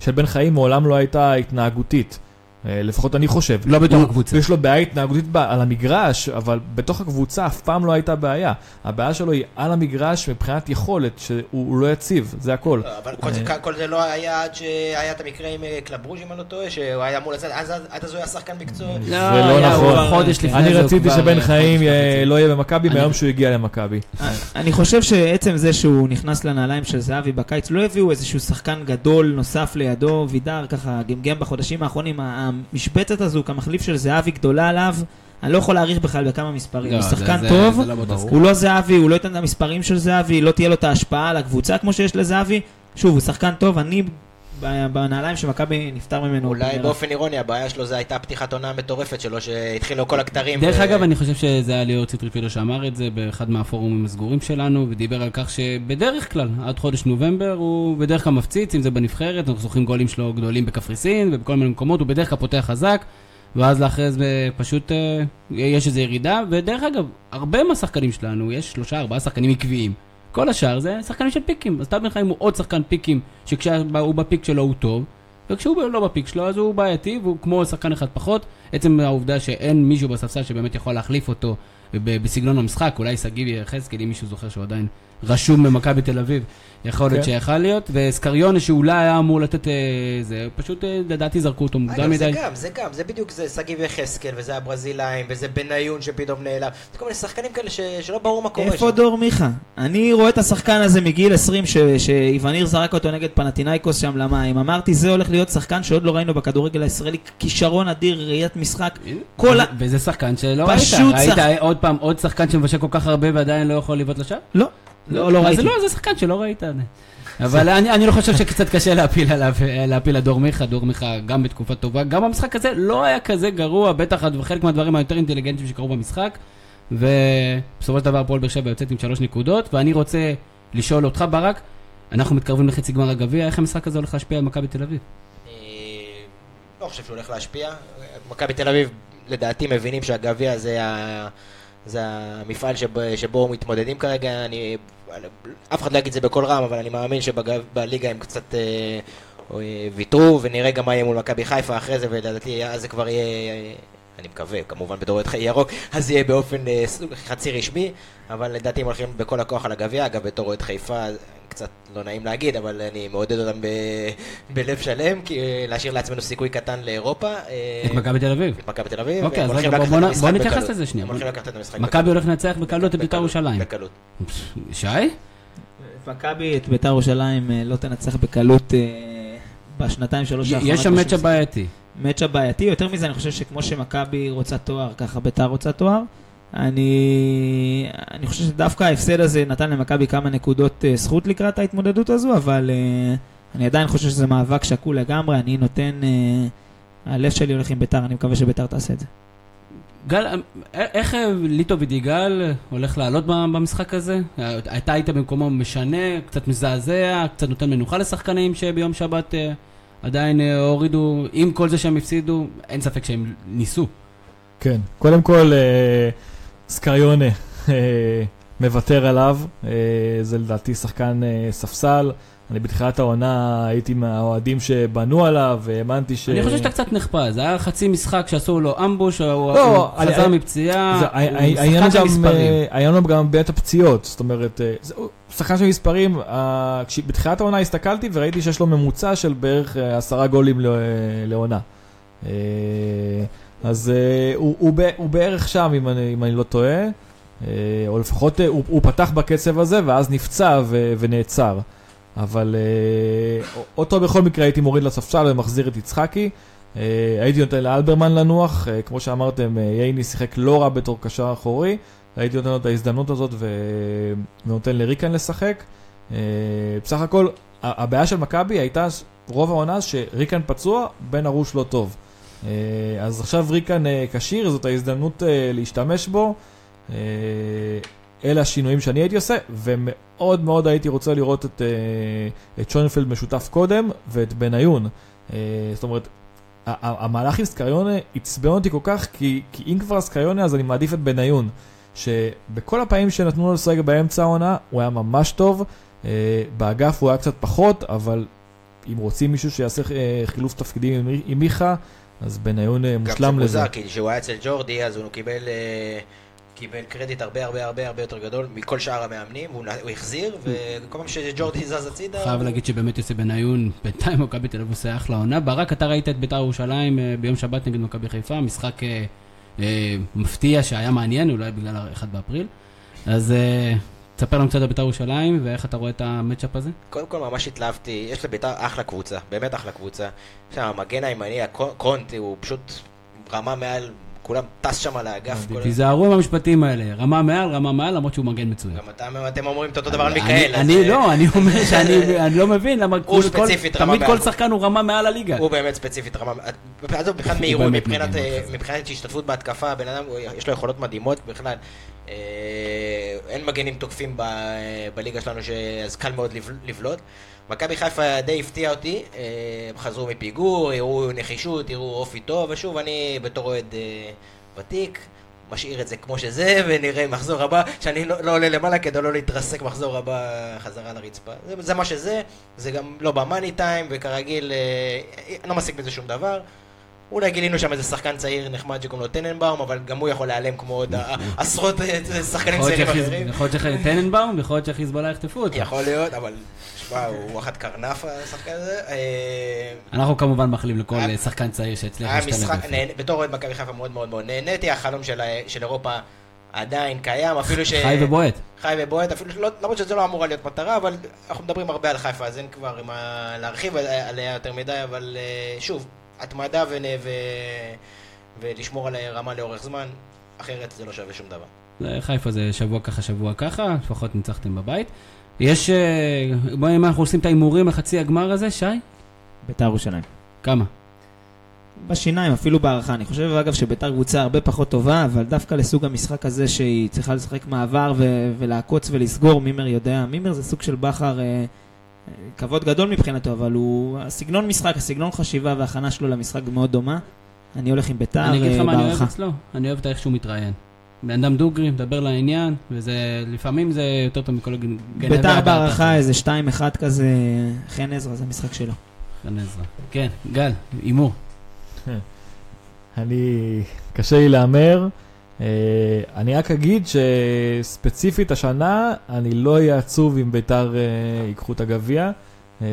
של בן חיים מעולם לא הייתה התנהגותית. אה, לפחות אני חושב. לא בתוך הקבוצה. יש לו בעיה התנהגותית על המגרש, אבל בתוך הקבוצה אף פעם לא הייתה בעיה. הבעיה שלו היא על המגרש מבחינת יכולת, שהוא הוא לא יציב, זה הכל. לא, אבל כל זה- אה. כל זה לא היה עד שהיה את המקרה עם אה, קלברוז' אם אני לא טועה, שהוא היה אמור לצאת, אז עד אז הוא היה שחקן מקצוע. זה לא היה, נכון. הוא חודש לפני אני רציתי שבן חיים. לא יהיה במכבי מהיום שהוא הגיע למכבי. אני חושב שעצם זה שהוא נכנס לנעליים של זהבי בקיץ, לא הביאו איזשהו שחקן גדול נוסף לידו, וידר ככה גמגם בחודשים האחרונים, המשבצת הזו כמחליף של זהבי גדולה עליו, אני לא יכול להעריך בכלל בכמה מספרים. לא, הוא שחקן טוב, לא. הוא לא זהבי, הוא לא ייתן את המספרים של זהבי, לא תהיה לו את ההשפעה על הקבוצה כמו שיש לזהבי. שוב, הוא שחקן טוב, אני בנעליים שמכבי נפטר ממנו. אולי. באופן אירוני, הבעיה שלו זה הייתה פתיחת עונה מטורפת שלו, שהתחילו כל הכתרים. דרך ו- אגב, אני חושב שזה היה ליאור ציטריפילו שאמר את זה באחד מהפורומים הסגורים שלנו, ודיבר על כך שבדרך כלל, עד חודש נובמבר, הוא בדרך כלל מפציץ, אם זה בנבחרת, אנחנו זוכרים גולים שלו גדולים בקפריסין ובכל מיני מקומות, הוא בדרך כלל פותח חזק, ואז לאחרי זה פשוט אה, יש איזו ירידה, ודרך אגב, הרבה מהשחקנים שלנו, יש שלושה, ארבעה שחקנים עקביים. כל השאר זה שחקנים של פיקים, אז טל בן חיים הוא עוד שחקן פיקים, שכשהוא בפיק שלו הוא טוב, וכשהוא לא בפיק שלו אז הוא בעייתי, והוא כמו שחקן אחד פחות. עצם העובדה שאין מישהו בספסל שבאמת יכול להחליף אותו בסגנון המשחק, אולי שגיב יחזקאל, אם מישהו זוכר שהוא עדיין רשום במכבי תל אביב, יכול להיות כן. שיכל להיות, וסקריונה שאולי היה אמור לתת, אה, זה פשוט אה, לדעתי זרקו אותו מוקדם זה מדי. גם, זה גם, זה בדיוק, זה שגיב יחזקאל, וזה הברזילאים, וזה בניון שפתאום נעלם. זה כל מיני שחקנים כאלה ש- שלא ברור מה קורה איפה דור מיכה? אני רואה את השחקן הזה מגיל 20 ש- שאיווניר זרק אותו נגד פנטינאיקוס שם למים. אמרתי, זה הולך להיות שחקן שעוד לא ראינו בכדורגל הישראלי. כישרון אדיר, ראיית משחק. כל ה... וזה שחקן שלא ראית, שח- ראית עוד פעם עוד שחקן שמבשל כל כך הרבה ועדיין לא יכול לבעוט? לא, לא, לא אז ראיתי. לא, זה שחקן שלא ראית. אבל (laughs) אני, אני לא חושב שקצת קשה להפיל עליו, להפיל על דור מיכה, דור מיכה גם בתקופה טובה, גם במשחק הזה לא היה כזה גרוע, בטח חלק מהדברים היותר אינטליגנטיים שקרו במשחק, ובסופו של דבר הפועל באר שבע יוצאת עם שלוש נקודות, ואני רוצה לשאול אותך ברק, אנחנו מתקרבים לחצי גמר הגביע, איך המשחק הזה הולך להשפיע על מכבי תל אביב? אני לא חושב שהוא הולך להשפיע. מכבי תל אביב, לדעתי, מבינים שהגביע זה, ה... זה המפעל שבו, שבו מתמודדים כרגע. אני... אף אחד לא יגיד את זה בקול רם, אבל אני מאמין שבליגה הם קצת אה, אה, ויתרו, ונראה גם מה יהיה מול מכבי חיפה אחרי זה, ולדעתי אז זה כבר יהיה... אה, אני מקווה, כמובן בתור ירוק, (laughs) אז יהיה באופן אה, חצי רשמי, אבל לדעתי הם הולכים בכל הכוח על הגביע, אגב בתור אוהד חיפה, קצת לא נעים להגיד, אבל אני מעודד אותם ב... בלב שלם, כי להשאיר לעצמנו סיכוי קטן לאירופה. אה, את מכבי תל אביב. את מכבי תל אביב, אוקיי, אז רגע, בוא נתייחס. לזה שנייה. הם הולכים לקחת את המשחק מכבי הולך לנצח בקלות את בית"ר ירושלים. בקלות. שי? מכבי את בית"ר ירושלים אה, לא תנצח בקלות אה, בשנתיים שלוש האחרונות. יש שם מצ'אפ בעייתי. מצ'אפ בעייתי, יותר מזה אני חושב שכמו שמכבי רוצה תואר, ככה ביתר רוצה תואר. אני, אני חושב שדווקא ההפסד הזה נתן למכבי כמה נקודות אה, זכות לקראת ההתמודדות הזו, אבל אה, אני עדיין חושב שזה מאבק שקול לגמרי, אני נותן, אה, הלב שלי הולך עם ביתר, אני מקווה שביתר תעשה את זה. גל, איך ליטו ודיגל הולך לעלות במשחק הזה? אתה היית במקומו משנה, קצת מזעזע, קצת נותן מנוחה לשחקנים שביום שבת עדיין הורידו, עם כל זה שהם הפסידו, אין ספק שהם ניסו. כן, קודם כל, אה, סקריונה אה, מוותר עליו, אה, זה לדעתי שחקן אה, ספסל. אני בתחילת העונה הייתי מהאוהדים שבנו עליו, והאמנתי ש... אני חושב שאתה קצת נחפז, היה חצי משחק שעשו לו אמבוש, הוא חזר מפציעה, הוא שחקן של מספרים. העניין הוא גם בעת הפציעות, זאת אומרת, שחקן של מספרים, בתחילת העונה הסתכלתי וראיתי שיש לו ממוצע של בערך עשרה גולים לעונה. אז אה, הוא, הוא, ב- הוא בערך שם, אם אני, אם אני לא טועה, אה, או לפחות אה, הוא, הוא פתח בקצב הזה, ואז נפצע ו, ונעצר. אבל אה, אותו בכל מקרה הייתי מוריד לספסל ומחזיר את יצחקי. אה, הייתי נותן לאלברמן לנוח, אה, כמו שאמרתם, אה, ייני שיחק לא רע בתור קשר אחורי, הייתי נותן לו את ההזדמנות הזאת ו... ונותן לריקן לשחק. אה, בסך הכל, הבעיה של מכבי הייתה רוב העונה שריקן פצוע, בן ארוש לא טוב. אה, אז עכשיו ריקן כשיר, זאת ההזדמנות אה, להשתמש בו. אה, אלה השינויים שאני הייתי עושה, ומאוד מאוד הייתי רוצה לראות את, את שונפלד משותף קודם, ואת בניון. זאת אומרת, המהלך עם סקריונה עצבן אותי כל כך, כי, כי אם כבר סקריונה אז אני מעדיף את בניון. שבכל הפעמים שנתנו לו לשחק באמצע העונה, הוא היה ממש טוב. באגף הוא היה קצת פחות, אבל אם רוצים מישהו שיעשה חילוף תפקידים עם מיכה, אז בניון אה, גם זה מושלם לזה. מוזר, כי כשהוא היה אצל ג'ורדי, אז הוא קיבל... אה, קיבל קרדיט הרבה הרבה הרבה הרבה יותר גדול מכל שאר המאמנים, והוא הוא החזיר, וכל פעם שג'ורדי זז הצידה... חייב להגיד שבאמת יוסי בניון, בינתיים מכבי תל אביב עושה אחלה עונה. ברק, אתה ראית את בית"ר ירושלים אה, ביום שבת נגד מכבי חיפה, משחק אה, אה, מפתיע שהיה מעניין, אולי בגלל ה-1 באפריל. אז אה, תספר לנו קצת על בית"ר ירושלים, ואיך אתה רואה את המצ'אפ הזה? קודם כל ממש התלהבתי, יש לביתר אחלה קבוצה, באמת אחלה קבוצה. יש המגן הימני, הקו- קונטי, הוא פשוט רמה מעל, כולם טס שם על האגף. תיזהרו עם המשפטים האלה, רמה מעל, רמה מעל, למרות שהוא מגן מצוין. גם אתם אומרים את אותו דבר על אני- מיכאל. אני לא, אני אומר (laughs) שאני אני לא מבין למה תמיד מעל. כל שחקן הוא רמה מעל הליגה. הוא באמת ספציפית רמה, עזוב, מבחינת מהירות, מבחינת, השתתפות בהתקפה, יש לו יכולות מדהימות בכלל. אה, אין מגנים תוקפים ב- אה, בליגה שלנו, אז קל מאוד לבל- לבלוט. מכבי חיפה די הפתיע אותי, אה, הם חזרו מפיגור, הראו נחישות, הראו אופי טוב, ושוב, אני בתור אוהד ותיק, משאיר את זה כמו שזה, ונראה מחזור הבא, שאני לא, לא עולה למעלה כדי לא להתרסק מחזור הבא חזרה לרצפה. זה, זה מה שזה, זה גם לא במאני טיים, וכרגיל, אני לא מסיק מזה שום דבר. אולי גילינו שם איזה שחקן צעיר נחמד שקוראים לו טננבאום, אבל גם הוא יכול להיעלם כמו עוד ה- עשרות אה, שחקנים יכול להיות צעירים אחרים. יכול להיות שטננבאום, יכול להיות שהחיזבאללה יחטפו אותו. יכול להיות, אבל שמע, הוא וואחד קרנף השחקן הזה. אה, אנחנו כמובן מאחלים לכל אה, שחקן צעיר שהצליח להשתלב. בתור אוהד מכבי חיפה מאוד מאוד מאוד נהניתי, החלום של אירופה עדיין קיים, אפילו ש... חי ובועט. חי ובועט, אפילו לא- למרות שזה לא אמורה להיות מטרה, אבל אנחנו מדברים הרבה על חיפה, אז אין כבר מה להרחיב על- עליה יותר מדי, אבל אה, שוב, התמדה ון- ו- ולשמור על רמה לאורך זמן, אחרת זה לא שווה שום דבר. חיפה זה שבוע ככה, שבוע ככה, לפחות ניצחתם בבית. יש, אה, בואי, אם אנחנו עושים את ההימורים לחצי הגמר הזה, שי? בית"ר ירושלים. כמה? בשיניים, אפילו בהערכה. אני חושב, אגב, שביתר קבוצה הרבה פחות טובה, אבל דווקא לסוג המשחק הזה שהיא צריכה לשחק מעבר ו- ולעקוץ ולסגור, מימר יודע. מימר זה סוג של בכר, אה, כבוד גדול מבחינתו, אבל הוא, הסגנון משחק, הסגנון חשיבה והכנה שלו למשחק מאוד דומה. אני הולך עם ביתר אני אגיד לך אה, מה אני אוהב בהערכה. אצלו, אני אוהב את איך שהוא מתראיין. בן אדם דוגרי, מדבר לעניין, וזה, לפעמים זה יותר טוב מכל גנבי ביתר בהערכה. איזה 2-1 כזה, חן עזרא, זה המשחק שלו. חן עזרא. כן, גל, הימור. אני, קשה לי להמר. אה, אני רק אגיד שספציפית השנה, אני לא אהיה עצוב אם ביתר אה, ייקחו את הגביע. אה,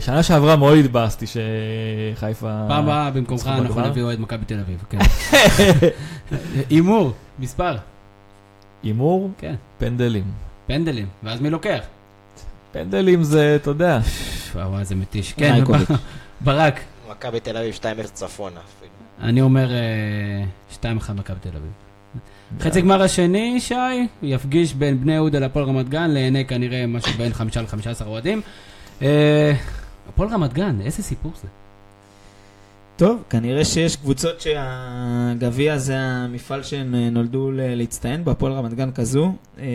שנה שעברה מאוד התבאסתי שחיפה... פעם הבאה במקומך אנחנו? נביא אוהד מכבי תל אביב, כן. (laughs) הימור, מספר, הימור, כן. פנדלים. פנדלים, ואז מי לוקח? פנדלים זה, אתה יודע, וואו, זה מתיש. כן. ברק, מכבי תל אביב 2-0 צפונה אפילו. אני אומר אה, 2-1 מכבי תל אביב. חצי גמר השני, שי, יפגיש בין בני יהודה להפועל רמת גן, לעיני כנראה משהו בין חמישה לחמישה עשר אוהדים. אה, הפועל רמת גן, איזה סיפור זה? טוב, כנראה שיש קבוצות שהגביע זה המפעל שהן אה, נולדו להצטיין בו, הפועל רמת גן כזו. אה,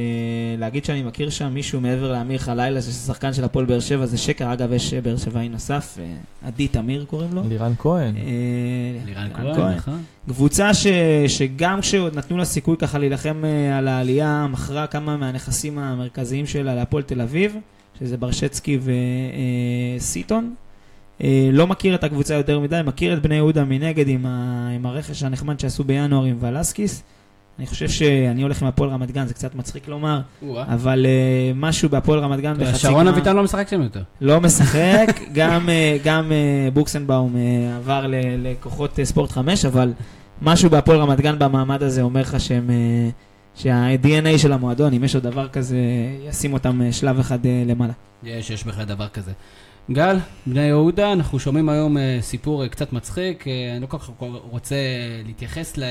להגיד שאני מכיר שם מישהו מעבר לאמיר חלילה, שזה שחקן של הפועל באר שבע, זה שקר. אגב, יש אה, באר שבעי נוסף, עדי תמיר קוראים לו. לירן כהן. לירן כהן, נכון? קבוצה ש, שגם כשעוד נתנו לה סיכוי ככה להילחם על העלייה, מכרה כמה מהנכסים המרכזיים שלה להפועל תל אביב, שזה ברשצקי וסיטון. אה, לא מכיר את הקבוצה יותר מדי, מכיר את בני יהודה מנגד עם, ה, עם הרכש הנחמד שעשו בינואר עם ולסקיס. אני חושב שאני הולך עם הפועל רמת גן, זה קצת מצחיק לומר. אבל אה, משהו בהפועל רמת גן בחצי שרון גמר- אביטן לא משחק שם יותר. לא משחק, (laughs) גם, אה, גם בוקסנבאום עבר ל- לכוחות ספורט 5, אבל משהו בהפועל רמת גן במעמד הזה אומר לך שהם... שה-DNA של המועדון, אם יש עוד דבר כזה, ישים אותם שלב אחד למעלה. יש, יש בכלל דבר כזה. גל, בני יהודה, אנחנו שומעים היום אה, סיפור אה, קצת מצחיק, אה, אני לא כל כך רוצה להתייחס, ל,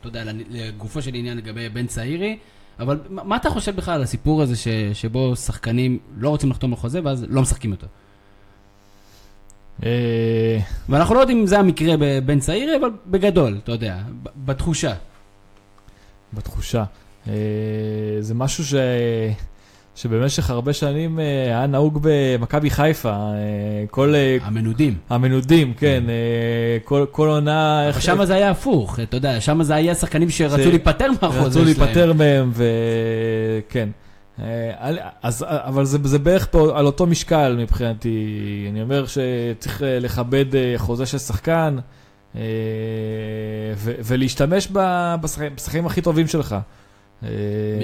אתה יודע, לגופו של עניין לגבי בן צעירי, אבל מה אתה חושב בכלל על הסיפור הזה ש, שבו שחקנים לא רוצים לחתום על חוזה ואז לא משחקים אותו? ואנחנו לא יודעים אם זה המקרה בבן צעירי, אבל בגדול, אתה יודע, בתחושה. בתחושה. זה משהו ש... שבמשך הרבה שנים אה, היה נהוג במכבי חיפה. אה, כל... אה, המנודים. המנודים, כן. אה, כל, כל עונה... אבל שם זה היה הפוך, אתה יודע, שם זה היה שחקנים שרצו ש- להיפטר מהחוזה רצו שלהם. להיפטר מהם, וכן. אז, אבל זה, זה בערך פה על אותו משקל מבחינתי. אני אומר שצריך לכבד חוזה של שחקן, ו- ולהשתמש בשחקנים הכי טובים שלך. אה,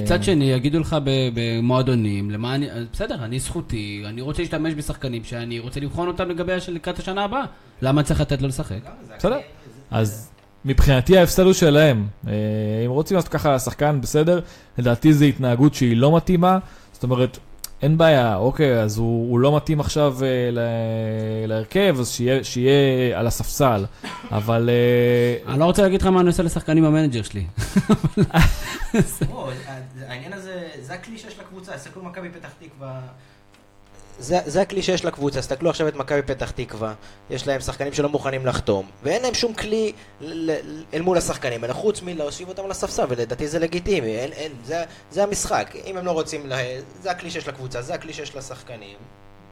מצד שני, יגידו לך במועדונים, למה אני, בסדר, אני זכותי, אני רוצה להשתמש בשחקנים שאני רוצה לבחון אותם לגבי לקראת השנה הבאה. למה צריך לתת לו לשחק? בסדר. אז מבחינתי ההפסד הוא שלהם. אה, אם רוצים לעשות ככה לשחקן, בסדר. לדעתי זו התנהגות שהיא לא מתאימה. זאת אומרת, אין בעיה, אוקיי, אז הוא, הוא לא מתאים עכשיו אה, ל- להרכב, אז שיהיה, שיהיה על הספסל. אבל אה, אני לא רוצה להגיד לך מה אני עושה לשחקנים במנג'ר שלי. (laughs) (laughs) העניין הזה, זה הכלי שיש לקבוצה, תסתכלו מכבי פתח תקווה. זה, זה הכלי שיש לקבוצה, תסתכלו עכשיו את מכבי פתח תקווה, יש להם שחקנים שלא מוכנים לחתום, ואין להם שום כלי ל- ל- אל מול השחקנים, אלא חוץ מלהושיב אותם על הספסל, ולדעתי זה לגיטימי, אין, אין, זה, זה המשחק, אם הם לא רוצים, לה, זה הכלי שיש לקבוצה, זה הכלי שיש לשחקנים,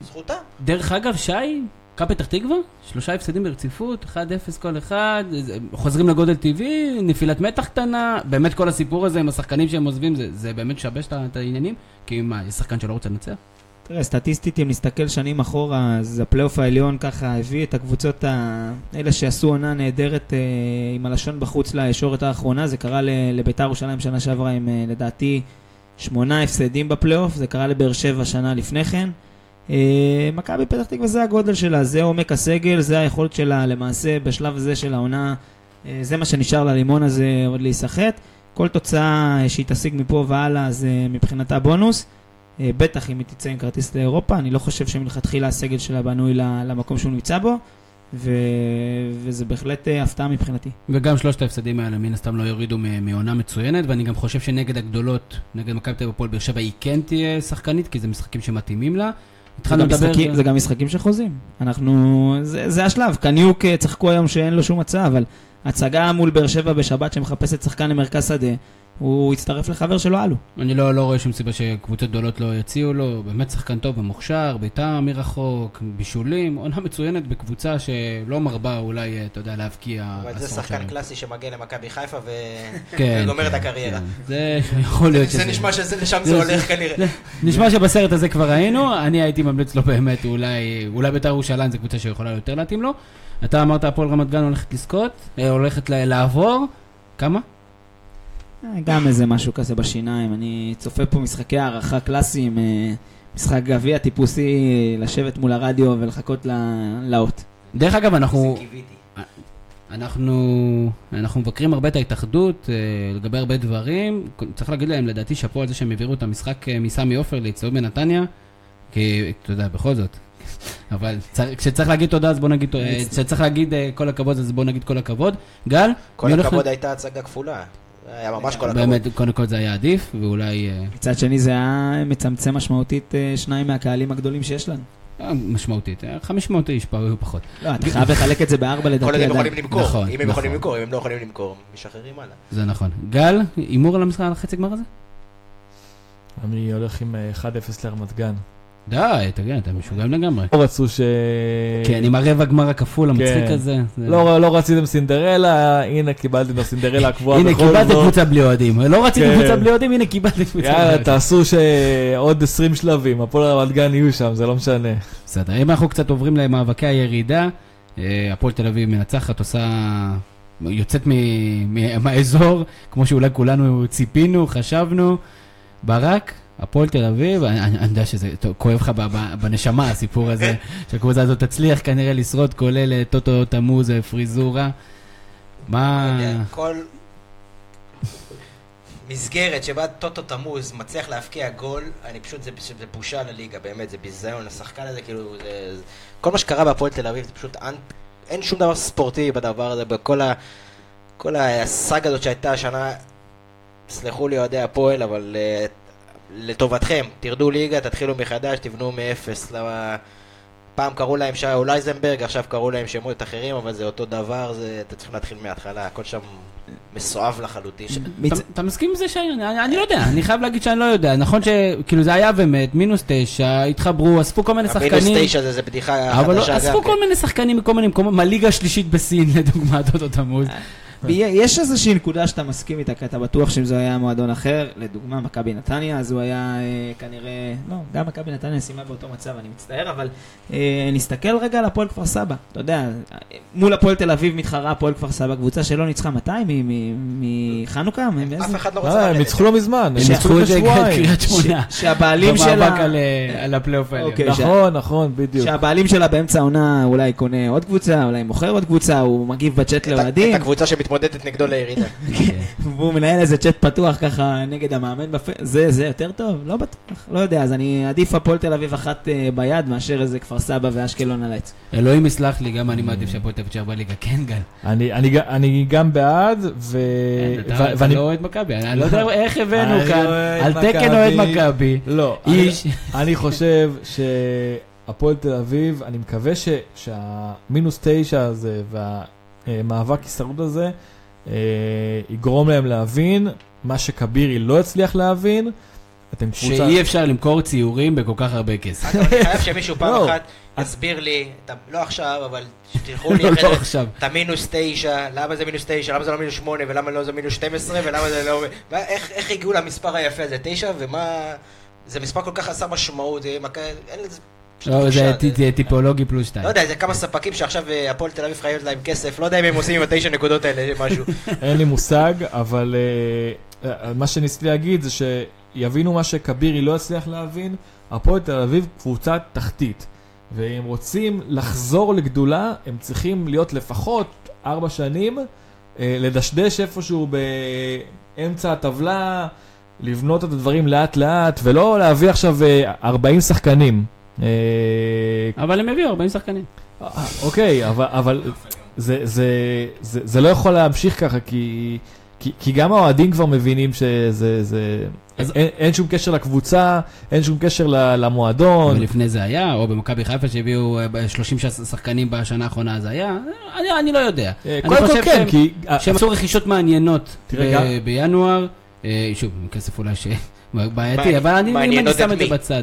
זכותם. דרך אגב, שי, מכבי פתח תקווה, שלושה הפסדים ברציפות, 1-0 כל אחד, חוזרים לגודל טבעי, נפילת מתח קטנה, באמת כל הסיפור הזה עם השחקנים שהם עוזבים, זה, זה באמת משבש את העניינים? כי מה, יש שחקן שלא רוצה לנצח? תראה, סטטיסטית, אם נסתכל שנים אחורה, אז הפלייאוף העליון ככה הביא את הקבוצות האלה שעשו עונה נהדרת אה, עם הלשון בחוץ לישורת האחרונה. זה קרה לביתר ירושלים שנה שעברה עם אה, לדעתי שמונה הפסדים בפלייאוף, זה קרה לבאר שבע שנה לפני כן. אה, מכבי פתח תקווה זה הגודל שלה, זה עומק הסגל, זה היכולת שלה למעשה בשלב הזה של העונה, זה מה שנשאר ללימון הזה עוד להיסחט. כל תוצאה אה, שהיא תשיג מפה והלאה זה מבחינתה בונוס. אה, בטח אם היא תצא עם כרטיס לאירופה, אני לא חושב שמלכתחילה הסגל שלה בנוי למקום שהוא נמצא בו, ו... וזה בהחלט אה, הפתעה מבחינתי. וגם שלושת ההפסדים האלה מן הסתם לא יורידו מעונה מצוינת, ואני גם חושב שנגד הגדולות, נגד מכבי תל אביב הפועל באר שבע, היא כן תהיה שחקנית, כי זה משחקים שמתאימים לה. זה התחלנו גם, לדבר... משחקים, זה גם משחקים של חוזים. אנחנו... זה, זה השלב. קניוק אה, צחקו היום שאין לו שום הצעה, אבל הצגה מול באר שבע בשבת שמחפשת שחקן למרכז שדה, הוא הצטרף לחבר שלו אלו. אני לא, לא רואה שום סיבה שקבוצות גדולות לא יציעו לו, באמת שחקן טוב ומוכשר, בעיטה מרחוק, בישולים, עונה מצוינת בקבוצה שלא מרבה אולי, אה, אתה יודע, להבקיע אבל זה שחקן. קלאסי שמגיע למכבי חיפה ו... כן, וגומר את כן, הקריירה. כן. זה יכול להיות זה שזה... נשמע שלשם זה- זה זה- הולך כנראה. נשמע שבסרט הזה כבר היינו, אני הייתי ממליץ לו באמת, אולי, אולי בית"ר ירושלים זו קבוצה שיכולה יותר להתאים לו. אתה אמרת הפועל רמת גן הולכת לזכות, אה, הולכת לעבור, כמה? אה, גם איזה משהו כזה בשיניים. אני צופה פה משחקי הערכה קלאסיים, אה, משחק גביע טיפוסי, לשבת מול הרדיו ולחכות ל- לאות. דרך אגב, אנחנו. אנחנו, אנחנו מבקרים הרבה את ההתאחדות אה, לגבי הרבה דברים. צריך להגיד להם, לדעתי, שאפו על זה שהם העבירו את המשחק מסמי עופר לאצטדיון בנתניה, כי, אתה יודע, בכל זאת. אבל צר- כשצריך להגיד תודה, אז בוא נגיד, כשצריך להגיד אה, כל הכבוד, אז בוא נגיד כל הכבוד. גל? כל הכבוד הייתה הצגה כפולה. היה ממש כל הכבוד. באמת, קודם כל זה היה עדיף, ואולי אה, מצד שני זה היה מצמצם משמעותית אה, שניים מהקהלים הגדולים שיש לנו. משמעותית. אה, 500 איש פחות. לא, אתה חייב לחלק את זה בארבע כל עוד לדעתי הם. יכולים למכור. נכון, אם הם נכון. יכולים למכור, אם הם לא יכולים למכור, משחררים הלאה. זה נכון. גל, הימור על המשחק, על החצי גמר הזה? אני הולך עם אה, 1-0 לרמת גן. די, תגיד, אתם משוגעים לגמרי. לא רצו ש... כן, עם הרבע גמר הכפול המצחיק כן. הזה. זה- לא, לא רציתם סינדרלה, הנה קיבלתם את הסינדרלה הקבועה הנה, בכל קיבלתם זאת. קבוצה בלי אוהדים. לא רציתם כן. קבוצה בלי אוהדים, הנה קיבלתם קבוצה בלי יאללה, אוהדים. תעשו שעוד 20 שלבים, הפועל רמת גן יהיו שם, זה לא משנה. בסדר, אם אנחנו קצת עוברים למאבקי הירידה, אה, הפועל תל אביב מנצחת, עושה... יוצאת מהאזור, כמו שאולי כולנו ציפינו, חשבנו. ברק, הפועל תל אביב, אני, אני, אני יודע שזה טוב, כואב לך בנשמה הסיפור הזה, (laughs) שהקבוצה הזאת תצליח כנראה לשרוד, כולל אה, טוטו תמוז, אה, פריזורה. מה... כל מסגרת שבה טוטו תמוז מצליח להבקיע גול, אני פשוט, זה, זה בושה לליגה, באמת, זה ביזיון, השחקן הזה, כאילו, זה, זה, כל מה שקרה בהפועל תל אביב, זה פשוט, אין, אין שום דבר ספורטיבי בדבר הזה, בכל ה... כל הסאגה הזאת שהייתה השנה, סלחו לי אוהדי הפועל, אבל uh, לטובתכם, תרדו ליגה, תתחילו מחדש, תבנו מאפס. למה... פעם קראו להם שאול אייזנברג, עכשיו קראו להם שמות אחרים, אבל זה אותו דבר, זה, אתם צריכים להתחיל מההתחלה, הכל שם מסואב לחלוטין. אתה- אתה מסכים עם זה שי? אני אני לא יודע, אני חייב להגיד שאני לא יודע. נכון שכאילו זה היה ומת, מינוס תשע, התחברו, אספו כל מיני המינוס שחקנים. תשע זה, זה בדיחה אבל לא, חדשה גם. אספו כן. כל מיני שחקנים מכל מיני מקומות, מהליגה השלישית בסין לדוגמה, (laughs) טוטו תמוז. יש איזושהי נקודה שאתה מסכים איתה, כי אתה בטוח שאם זה היה מועדון אחר, לדוגמה מכבי נתניה, אז הוא היה אה, כנראה, לא, גם מכבי נתניה סיימה באותו מצב, אני מצטער, אבל אה, נסתכל רגע על הפועל כפר סבא. אתה יודע, מול הפועל תל אביב מתחרה הפועל כפר סבא, קבוצה שלא ניצחה מתי? מ- מ- מחנוכה? מאיזה- אף אחד לא רוצה אה, הם. ניצחו לא מזמן, הם ניצחו את זה. קריית שמונה. שהבעלים שלה... במאבק על, אה, על הפלייאוף העליון. אוקיי. נכון, נכון, בדיוק. שהבעלים שלה באמצע העונה אולי קונה עוד קבוצה, אולי מוכר עוד קבוצה, הוא מגיב בצ'אט לאוהדים, את הקבוצה שמתמודדת נגדו לירידה. (laughs) והוא מנהל איזה צ'אט פתוח ככה נגד המאמן בפ... זה, זה יותר טוב? לא בטוח, לא יודע, אז אני עדיף הפועל תל אביב אחת אה, ביד מאשר איזה כפר סבא ואשקלון על העץ. אלוהים יסלח לי, גם אני מעדיף שהפועל תל אביב תישאר בליגה. כן, גל. אני- אני ג- אני גם בעד, ו... כן, ו- אתה- ואני... לא אוהד מכבי, אני לא יודע איך הבאנו אני כאן, אוהד על תקן אוהד מכבי. לא, אני- איש, אני חושב שהפועל תל אביב, אני מקווה ש- שהמינוס תשע הזה והמאבק הישרדות הזה אה, יגרום להם להבין מה שכבירי לא הצליח להבין. אתם קבוצה... שאי אפשר למכור ציורים בכל כך הרבה כסף. אגב, אני חייב שמישהו פעם לא. אחת יסביר לי, לא עכשיו, אבל שתלכו לי (laughs) לא, אחרי לא. את המינוס תשע, למה זה מינוס תשע, למה זה לא מינוס שמונה, ולמה לא זה מינוס 12, ולמה זה לא... (laughs) איך איך הגיעו למספר היפה הזה, תשע, ומה... זה מספר כל כך חסר משמעות. אין לזה... לא, זה טיפולוגי פלוס שתיים. לא יודע, זה כמה ספקים שעכשיו אה, הפועל תל אביב חייבת להם כסף, לא יודע אם הם עושים עם התשע נקודות האלה משהו. (laughs) אין לי מושג, אבל אה, אה, מה שניסיתי להגיד זה שיבינו מה שכבירי לא הצליח להבין, הפועל תל אביב קבוצה תחתית. ואם רוצים לחזור לגדולה, הם צריכים להיות לפחות ארבע שנים, לדשדש איפשהו באמצע הטבלה, לבנות את הדברים לאט לאט, ולא להביא עכשיו אה, 40 שחקנים. אה, אבל הם הביאו 40 שחקנים. אה, אוקיי, אבל, זה, לא יכול להמשיך ככה, כי, כי, כי גם האוהדים כבר מבינים שזה... זה, אז- אין, אין שום קשר לקבוצה, אין שום קשר למועדון. ולפני זה היה, או במכבי חיפה שהביאו אה, 30 ש- שחקנים בשנה האחרונה זה היה, אני- אני לא יודע. אה, אני קודם כל חושב כן, שהם- כי... שהם עשו רכישות מעניינות בינואר, אה, שוב, כסף אולי (laughs) בעייתי, מעניין- אבל אני אם אני מעניינות שם את זה? בצד.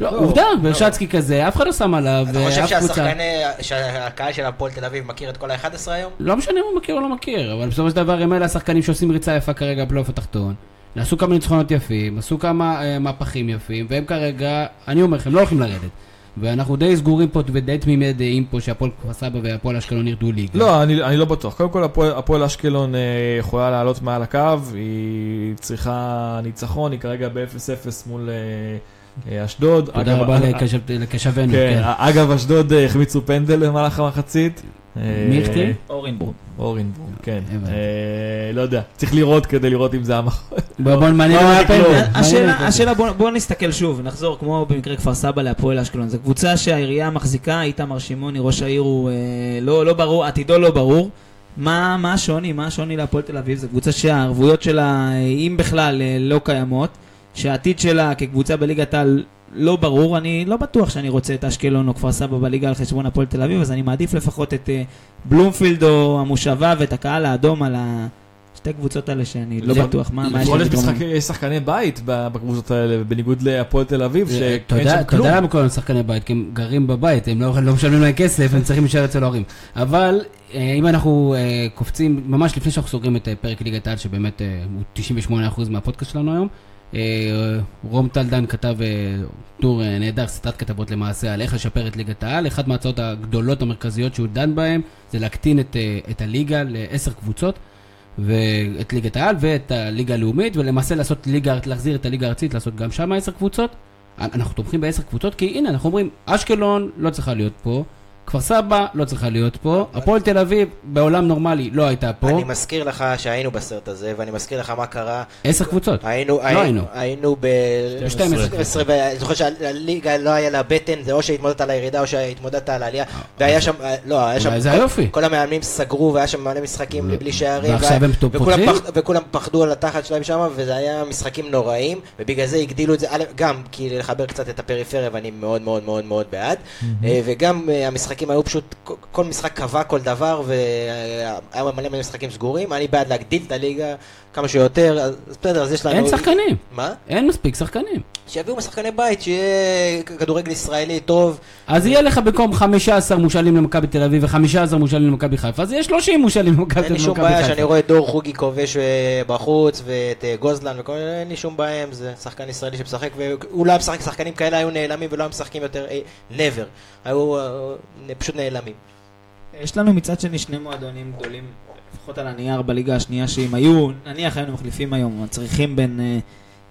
לא, לא, עובדה, לא. ברשצקי כזה, אף אחד לא שם עליו, אתה חושב ואף קבוצה. שהשחקני, שהקהל של הפועל תל אביב מכיר את כל ה-11 היום? לא משנה אם הוא מכיר או לא מכיר, אבל בסופו של דבר הם אלה השחקנים שעושים ריצה יפה כרגע בפלייאוף התחתון. עשו כמה ניצחונות יפים, עשו כמה אה, מהפכים יפים, והם כרגע, אני אומר לכם, לא הולכים לרדת. ואנחנו די סגורים פה ודי תמימי דעים פה שהפועל כפר סבא והפועל אשקלון ירדו ליגה. לא, אני, אני לא בטוח. קודם כל, הפועל, הפועל אשקלון אה, יכולה לעלות מעל הקו, היא צריכה ניצחון, היא כרגע ב-0-0 מול אה, אה, אשדוד. תודה רבה אה, לקשב- לקשבנו, כן, כן. אגב, אשדוד אה, החמיצו פנדל במהלך המחצית. מי אה, החטיא? אורנבורג. אורנבורג, כן. אה, לא יודע, צריך לראות כדי לראות אם זה המח... (laughs) בוא לא, מה אני הפנדל. לא. מעניין השאלה, הפנדל. השאלה בוא, נסתכל שוב, נחזור כמו במקרה כפר סבא להפועל אשקלון. זו קבוצה שהעירייה מחזיקה, איתמר שמעוני, ראש העיר הוא אה, לא, לא ברור, עתידו לא ברור. מה, מה השוני? מה השוני להפועל תל אביב? זו קבוצה שהערבויות שלה, אה, אם בכלל, אה, לא קיימות. שהעתיד שלה כקבוצה בליגת העל לא ברור. אני לא בטוח שאני רוצה את אשקלון או כפר סבא בליגה על חשבון הפועל תל אביב, אז אני מעדיף לפחות את אה, בלומפילד או המושבה ואת הקהל האדום על השתי קבוצות האלה שאני לא זה- בטוח מה, מה יש יש לתרום. יש שחקני בית בקבוצות האלה, בניגוד להפועל תל אביב, זה- שאין אתה שם אתה כלום. יודע למה כל שחקני בית, כי הם גרים בבית, הם לא לא משלמים להם כסף, הם צריכים להישאר אצל ההורים. אבל אה, אם אנחנו אה, קופצים, ממש לפני שאנחנו סוגרים את אה, פרק ליגת העל, שבאמת אה, הוא 98% מהפודקאסט שלנו היום, אה, רום טלדן כתב אה, טור אה, נהדר, סדרת כתבות למעשה, על איך לשפר את ליגת העל. אחת מההצעות הגדולות המרכזיות שהוא דן בהן, זה להקטין את, אה, את הליגה לעשר קבוצות. ואת ליגת העל ואת הליגה הלאומית, ולמעשה לעשות ליגה, להחזיר את הליגה הארצית, לעשות גם שם עשר קבוצות. אנחנו תומכים בעשר קבוצות, כי הנה, אנחנו אומרים, אשקלון לא צריכה להיות פה, כפר סבא לא צריכה להיות פה, הפועל תל אביב בעולם נורמלי לא הייתה פה, אני מזכיר לך שהיינו בסרט הזה, ואני מזכיר לך מה קרה. עשר קבוצות. היינו, היינו. היינו, היינו ב... 12. ואני זוכר שהליגה לא היה לה בטן, זה או שהתמודדת על הירידה או שהתמודדת על העלייה, והיה שם, לא, היה שם, זה היופי. כל המאמנים סגרו והיה שם מלא משחקים בלי שערים, ועכשיו הם פותחים? וכולם פחדו על התחת שלהם שם, וזה היה משחקים נוראים, ובגלל זה הגדילו את זה, גם כי לחבר קצת את הפריפריה, ואני מאוד מאוד מאוד מאוד בעד, אה, וגם אה, המשחקים היו פשוט, כל- משחק קבע כל דבר, והיה מלא מלא משחקים סגורים, אני בעד להגדיל את הליגה כמה שיותר, אז בסדר, אז יש לנו... אין שחקנים, מה? אין מספיק שחקנים. שיביאו משחקני בית, שיהיה כדורגל ישראלי טוב. אז יהיה לך במקום 15 מושאלים למכבי תל אביב ו-15 מושאלים למכבי חיפה, אז יהיה 30 מושאלים למכבי תל אין לי שום בעיה חיפה. שאני רואה את דור חוגי כובש אה, בחוץ, ואת אה, גוזלן וכל מיני, אין לי שום בעיה עם זה. שחקן ישראלי שמשחק, והוא לא היה משחק, שחקנים כאלה היו נעלמים ולא היו משחקים יותר, אה, never. היו פשוט נעלמים. יש לנו מצד שני שני מועדונים גדולים, לפחות על הנייר בליגה השנייה, שאם היו, נניח היינו מחליפים היום, צריכים בין אה,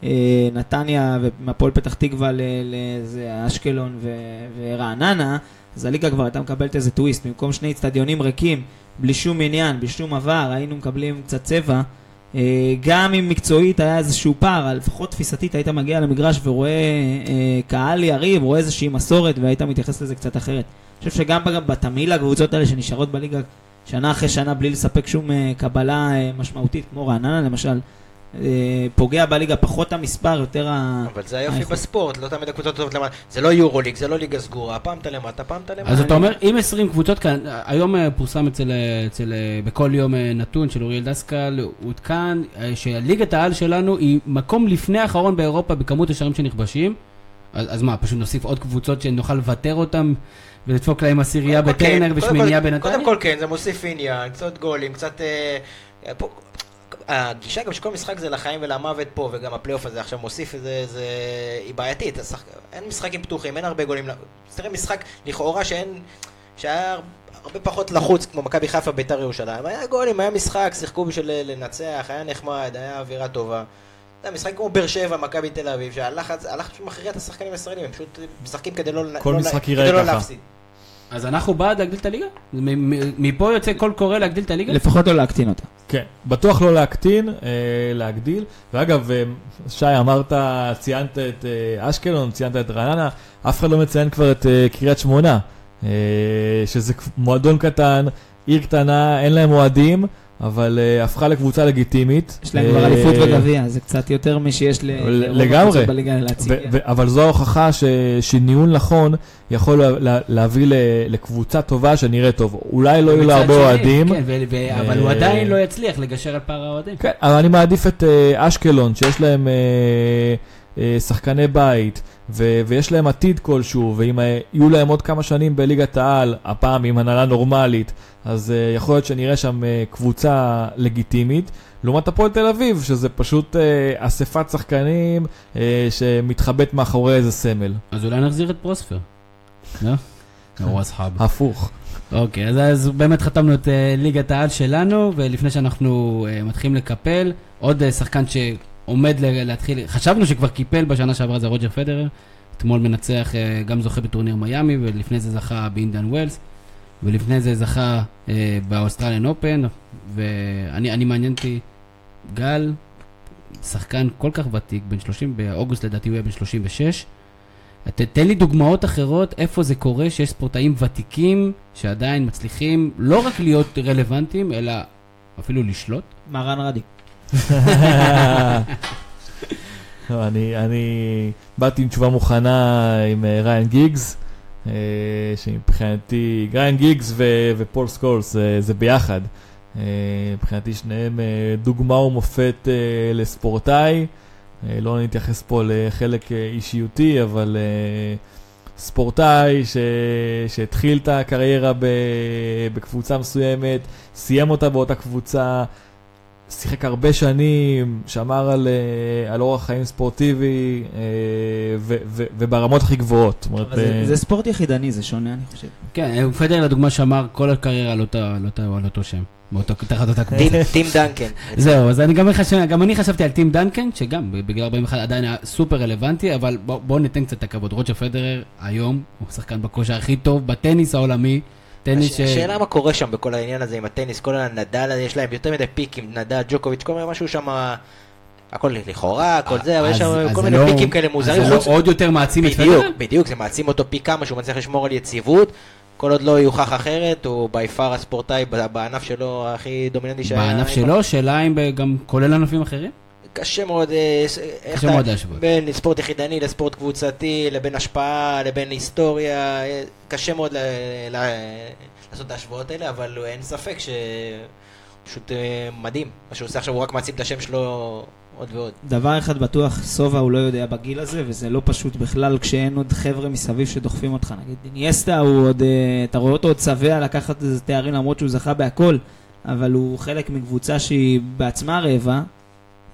אה, נתניה ומפועל פתח תקווה לאיזה אשקלון ורעננה, אז הליגה כבר הייתה מקבלת איזה טוויסט, במקום שני אצטדיונים ריקים, בלי שום עניין, בלי שום עבר, היינו מקבלים קצת צבע. אה, גם אם מקצועית היה איזשהו פער, לפחות תפיסתית היית מגיע למגרש ורואה אה, קהל יריב, רואה איזושהי מסורת והיית מתייחס לזה קצת אחרת. חושב שגם בתמהיל הקבוצות האלה שנשארות בליגה שנה אחרי שנה בלי לספק שום אה, קבלה אה, משמעותית, כמו רעננה למשל, אה, פוגע בליגה פחות המספר, יותר ה... אבל זה היופי. בספורט, לא תמיד הקבוצות טובות למטה. זה לא יורוליג, זה לא ליגה סגורה, פעם אתה למטה, פעם אתה למטה. אז אתה אומר, אם 20 קבוצות כאן, היום פורסם אצל, אצל, בכל יום נתון של אוריאל דסקל, עודכן שליגת העל שלנו היא מקום לפני האחרון באירופה בכמות השערים שנכבשים. אז, אז מה, פשוט נוסיף עוד קבוצות שנוכל לוותר אותם ולדפוק להם עשירייה כן, בטרנר קודם ושמינייה בנתניה? קודם כל כן, זה מוסיף עניין, קצת גולים, קצת... אה, אה, פה- הגישה גם שכל משחק זה לחיים ולמוות פה, וגם הפלייאוף הזה עכשיו מוסיף איזה... זה... היא בעייתית, השחק... אין משחקים פתוחים, אין הרבה גולים. תראה משחק לכאורה שאין... שהיה הרבה פחות לחוץ, כמו מכבי חיפה ביתר ירושלים. היה גולים, היה משחק, שיחקו בשביל לנצח, היה נחמד, היה אווירה טובה. זה משחק כמו באר שבע, מכבי תל אביב, שהלחץ הלחץ פשוט מכריע את השחקנים הישראלים, הם פשוט משחקים כדי לא, כל לא, משחק כדי לא ככה. להפסיד. אז אנחנו בעד להגדיל את הליגה? מ- מ- מפה יוצא קול קורא להגדיל את הליגה? לפחות לא להקטין אותה. כן, בטוח לא להקטין, אה, להגדיל. ואגב, אה, שי, אמרת, ציינת את אה, אשקלון, ציינת את רעננה, אף אחד לא מציין כבר את קריית שמונה, שזה מועדון קטן, עיר קטנה, אין להם אוהדים, אבל אה, הפכה לקבוצה לגיטימית. יש להם כבר אה, אליפות וגביע, זה קצת יותר לרוב לגמרי. אבל זו ההוכחה ש- שניהול נכון יכול לה- לה- להביא לקבוצה טובה שנראית טוב. אולי לא יהיו לה הרבה אוהדים. כן, ו- אבל הוא אה, עדיין לא יצליח לגשר על פער האוהדים. כן, אבל אני מעדיף את אה, אשקלון, שיש להם אה, אה, שחקני בית, ו- ויש להם עתיד כלשהו, ואם אה, יהיו להם עוד כמה שנים בליגת העל, הפעם עם הנהלה נורמלית, אז אה, יכול להיות שנראה שם אה, קבוצה לגיטימית. לעומת הפועל תל אביב, שזה פשוט אה, אספת שחקנים אה, שמתחבאת מאחורי איזה סמל. אז אולי נחזיר את פרוספר. לא? הוא (laughs) אסחאב. הפוך. אוקיי, אז, אז באמת חתמנו את אה, ליגת העל שלנו, ולפני שאנחנו אה, מתחילים לקפל, עוד אה, שחקן שעומד ל- להתחיל, חשבנו שכבר קיפל בשנה שעברה זה רוג'ר פדרר, אתמול מנצח, אה, גם זוכה בטורניר מיאמי, ולפני זה זכה באינדיאן ווילס, ולפני זה זכה אה, ב Australian Open, ואני אני מעניין אותי, גל, שחקן כל כך ותיק, בן 30, באוגוסט לדעתי הוא יהיה בן 36, ת, תן לי דוגמאות אחרות איפה זה קורה שיש ספורטאים ותיקים שעדיין מצליחים לא רק להיות רלוונטיים, אלא אפילו לשלוט. מהרן רדי. לא, אני, אני באתי עם תשובה מוכנה עם אה, ריאן גיגס, אה, שמבחינתי, ריאן גיגס ו- ופול סקולס אה, זה ביחד. מבחינתי שניהם דוגמה ומופת לספורטאי. לא נתייחס פה לחלק אישיותי, אבל ספורטאי ש... שהתחיל את הקריירה. בקבוצה מסוימת, סיים אותה באותה קבוצה, שיחק הרבה שנים, שמר על, אה, על אורח חיים ספורטיבי אה, ו, ו, וברמות הכי גבוהות. זאת אומרת, זה- אה, זה ספורט יחידני, זה שונה, אני חושב. כן, פדר לדוגמה שמר כל הקריירה על, אותה, על, אותה, על אותו שם. באותו, תחת אותה קבוצה. (laughs) טים דנקן. זהו, אז אני גם, חשב, גם אני חשבתי על טים דנקן, שגם בגיל 41 עדיין היה סופר רלוונטי, אבל בואו בוא ניתן קצת את הכבוד. רוג'ר פדרר היום הוא שחקן בכושר הכי טוב בטניס העולמי. טניס. השאלה מה קורה שם בכל העניין הזה עם הטניס, כל הנדל הזה, יש להם יותר מדי פיקים, נדל, ג'וקוביץ', כל מיני משהו שם, הכל לכאורה, הכל זה, אבל יש שם כל מיני לא- פיקים כאלה מוזרים. זה לא עוד יותר מעצים את בדיוק, פדרר? בדיוק, זה מעצים אותו פי כמה שהוא מצליח לשמור על יציבות. כל עוד לא יוכח אחרת, הוא בי פאר הספורטאי בענף שלו הכי דומיננטי שהיה. בענף שלו, שאלה אם גם כולל ענפים אחרים? קשה מאוד, אה, קשה מאוד להשוות. בין ספורט יחידני לספורט קבוצתי, לבין השפעה, לבין היסטוריה, אה, קשה מאוד ל- ל- לעשות את ההשוואות האלה, אבל אין ספק שפשוט אה, מדהים. מה שהוא עושה עכשיו, הוא רק מעצים את השם שלו עוד ועוד. דבר אחד בטוח, סובה הוא לא יודע בגיל הזה, וזה לא פשוט בכלל כשאין עוד חבר'ה מסביב שדוחפים אותך. נגיד איניאסטה הוא עוד, אתה רואה אותו עוד שבע לקחת איזה תארים למרות שהוא זכה בהכל, אבל הוא חלק מקבוצה שהיא בעצמה רעבה.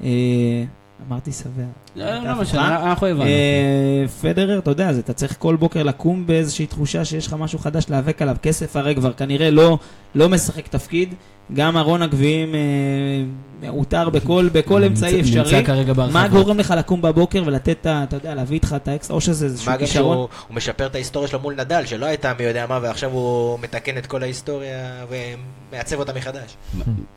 אה, אמרתי שבע. לא הייתה לא. משנה, אנחנו הבנו. אה, פדרר, אתה יודע, אז אתה צריך כל בוקר לקום באיזושהי תחושה שיש לך משהו חדש להיאבק עליו. כסף הרי כבר כנראה לא, לא משחק תפקיד. גם ארון הגביעים אה, מעוטר בכל, בכל אמצעי אפשרי. נמצא כרגע בהרחבות. מה גורם לך לקום בבוקר ולתת, אתה יודע, להביא איתך את האקסטרה, או שזה איזשהו מה גם כישרון? שהוא הוא משפר את ההיסטוריה שלו מול נדל, שלא הייתה מי יודע מה, ועכשיו הוא מתקן את כל ההיסטוריה ומעצב אותה מחדש.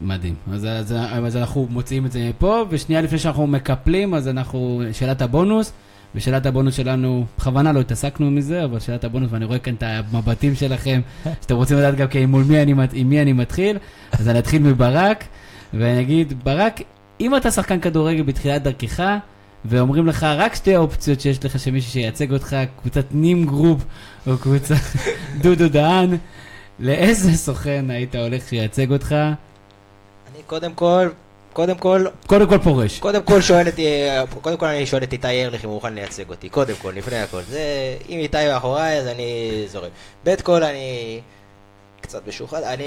מדהים. אז, אז, אז אנחנו מוציאים את זה מפה, ושנייה לפני שאנחנו מקפלים, אז אנחנו, שאלת הבונוס, ושאלת הבונוס שלנו, בכוונה לא התעסקנו מזה, אבל שאלת הבונוס, ואני רואה כאן את המבטים שלכם, שאתם רוצים לדעת גם כן מול מי אני, עם מי אני מתחיל, אז אני אתחיל מברק, ואני אגיד, ברק, אם אתה שחקן כדורגל בתחילת דרכך, ואומרים לך רק שתי אופציות שיש לך שמישהו שייצג אותך, קבוצת נימני גרופ או קבוצת (laughs) דודו דהן, לאיזה סוכן היית הולך שייצג אותך? אני קודם כל, קודם כל, קודם כל פורש. קודם כל שואל את, קודם כל אני שואל את איתי ארליך אם הוא מוכן לייצג אותי, קודם כל, לפני הכל. זה, אם איתי מאחוריי אז אני זורם. קודם כל אני קצת משוחד, אני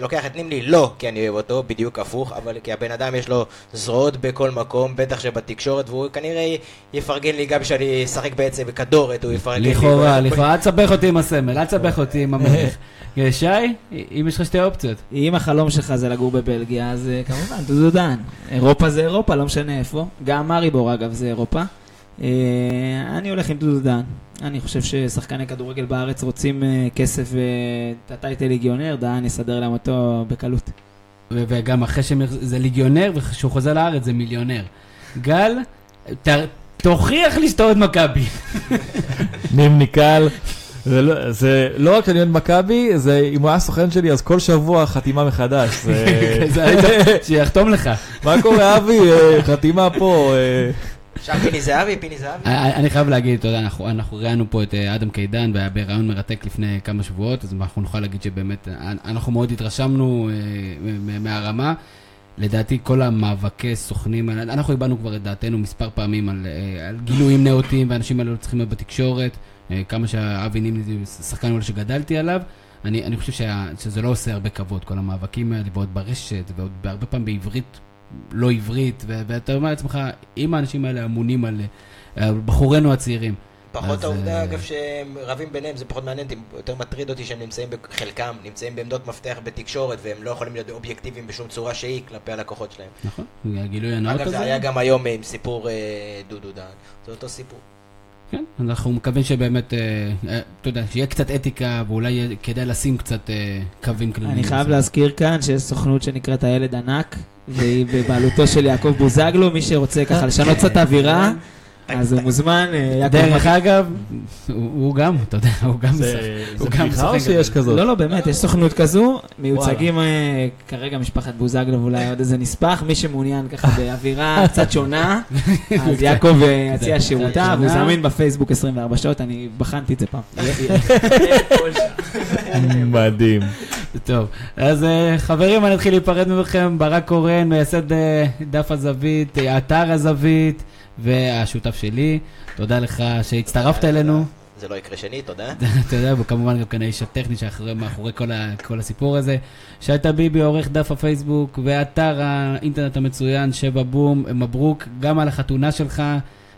לוקח את נימני לא כי אני אוהב אותו, בדיוק הפוך, אבל כי הבן אדם יש לו זרועות בכל מקום, בטח שבתקשורת, והוא כנראה יפרגן לי גם כשאני אשחק בעצם בכדורת, הוא יפרגן לי. לכאורה, לכאורה, אל תסבך אותי עם הסמל, אל תסבך אותי עם המלך. (laughs) שי, אם יש לך שתי אופציות. אם החלום שלך זה לגור בבלגיה, אז אה, כמובן, דודו דן. אירופה זה אירופה, לא משנה איפה. גם מאריבור, אגב, זה אירופה. אה, אני הולך עם דודו דן. אני חושב ששחקני כדורגל בארץ רוצים אה, כסף ואת הטייטל ליגיונר, דהן יסדר להם אותו בקלות. וגם אחרי שזה ליגיונר, וכשהוא חוזר לארץ זה מיליונר. גל, תוכיח לי שאתה אוהד מכבי. (laughs) נימני קל. זה לא- זה לא רק שאני אוהד מכבי, זה אם הוא היה סוכן שלי אז כל שבוע חתימה מחדש. זה- (laughs) שיחתום לך. מה קורה אבי? אה, חתימה פה. אה. עכשיו פיני זהבי, פיני זהבי. אני אני חייב להגיד, אתה יודע, אנחנו- ראיינו פה את אה, אדם קידן, והיה בראיון מרתק לפני כמה שבועות, אז אנחנו נוכל להגיד שבאמת, אה, אנחנו מאוד התרשמנו אה, מהרמה. לדעתי כל המאבקי סוכנים, אנחנו הבענו כבר את דעתנו מספר פעמים על, אה, על גילויים נאותים, ואנשים האלה לא צריכים להיות בתקשורת, אה, כמה שאבי נימני זה שחקן אולי שגדלתי עליו. אני, אני חושב שזה לא עושה הרבה כבוד, כל המאבקים האלה, ועוד ברשת, ועוד הרבה פעמים בעברית, לא עברית, ו- ואתה אומר לעצמך, אם האנשים האלה אמונים על, אה, על בחורינו הצעירים, פחות אז, העובדה, אה, אגב, שהם רבים ביניהם, זה פחות מעניין אותי, יותר מטריד אותי שהם נמצאים, חלקם נמצאים בעמדות מפתח בתקשורת, והם לא יכולים להיות אובייקטיביים בשום צורה שהיא כלפי הלקוחות שלהם. נכון? הגילוי הנאות אגב, הזה. זה היה גם היום עם סיפור אה, דודו דן, זה אותו סיפור. כן, אנחנו מקווים שבאמת, אה, אה, אתה יודע, שיהיה קצת אתיקה, ואולי יהיה כדאי לשים קצת אה, קווים כלליים. אני חייב להזכיר כאן שיש סוכנות שנקראת הילד ענק, והיא בבעלותו של יעקב בוזגלו, מי שרוצה ככה לשנות קצת אווירה, אז הוא מוזמן, אה, יעקב דרך אגב, הוא הוא גם, אתה יודע, הוא גם משחק. זה הוא זה גם בדיחה או שיש. כזאת? לא, לא, באמת, יש סוכנות כזו, מיוצגים אה, כרגע משפחת בוזגלו ואולי עוד איזה נספח, מי שמעוניין ככה באווירה (laughs) קצת שונה, אז יעקב אה, יציע קצת שירותיו, הוא. זמין בפייסבוק 24 שעות, אני בחנתי את זה פעם. (laughs) (laughs) מדהים. טוב, אז אה, חברים, אני אתחיל להיפרד מכם, ברק קורן, מייסד אה, דף הזווית, אה, אתר הזווית, והשותף שלי. תודה לך שהצטרפת אלינו. זה לא יקרה שנית, תודה. (laughs) אתה יודע, וכמובן גם כאן האיש הטכני שאחרי, מאחורי כל, כל הסיפור הזה. שי טביבי, עורך דף הפייסבוק ואתר האינטרנט המצוין, שבע בום, מברוק, גם על החתונה שלך,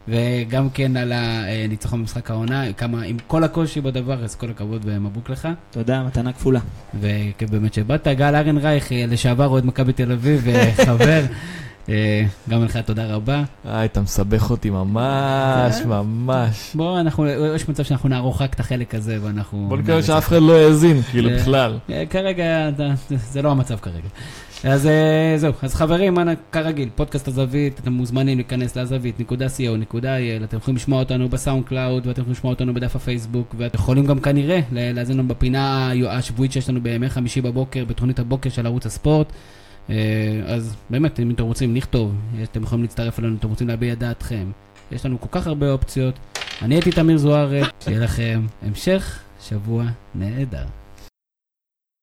וגם כן על הניצחון במשחק העונה, כמה, עם כל הקושי בדבר, אז כל הכבוד ומבוק לך. תודה, מתנה כפולה. וכיף באמת שבאת. גל ארנרייך, אה, לשעבר אוהד מכבי תל אביב, (laughs) וחבר. אה, גם לך תודה רבה. אה, אתה מסבך אותי ממש. ממש. בוא, אנחנו, יש מצב שאנחנו נערוך רק את החלק הזה, ואנחנו... בוא נקווה נעשה. שאף אחד לא האזין, כאילו אה, בכלל. אה, כרגע, זה- לא המצב כרגע. אז זהו, אז חברים, אנא, כרגיל, פודקאסט הזווית, אתם מוזמנים להיכנס לזווית.co.il, אתם יכולים לשמוע אותנו בסאונד קלאוד, ואתם יכולים לשמוע אותנו בדף הפייסבוק, ואתם יכולים גם כנראה להאזין לנו בפינה השבועית שיש לנו בימי חמישי בבוקר, בתוכנית הבוקר של ערוץ הספורט. אה, אז באמת, אם אתם רוצים לכתוב, אתם יכולים להצטרף אלינו, אתם רוצים להביע דעתכם. יש לנו כל כך הרבה אופציות. אני הייתי תמיר זוארץ, שיהיה לכם המשך שבוע נהדר.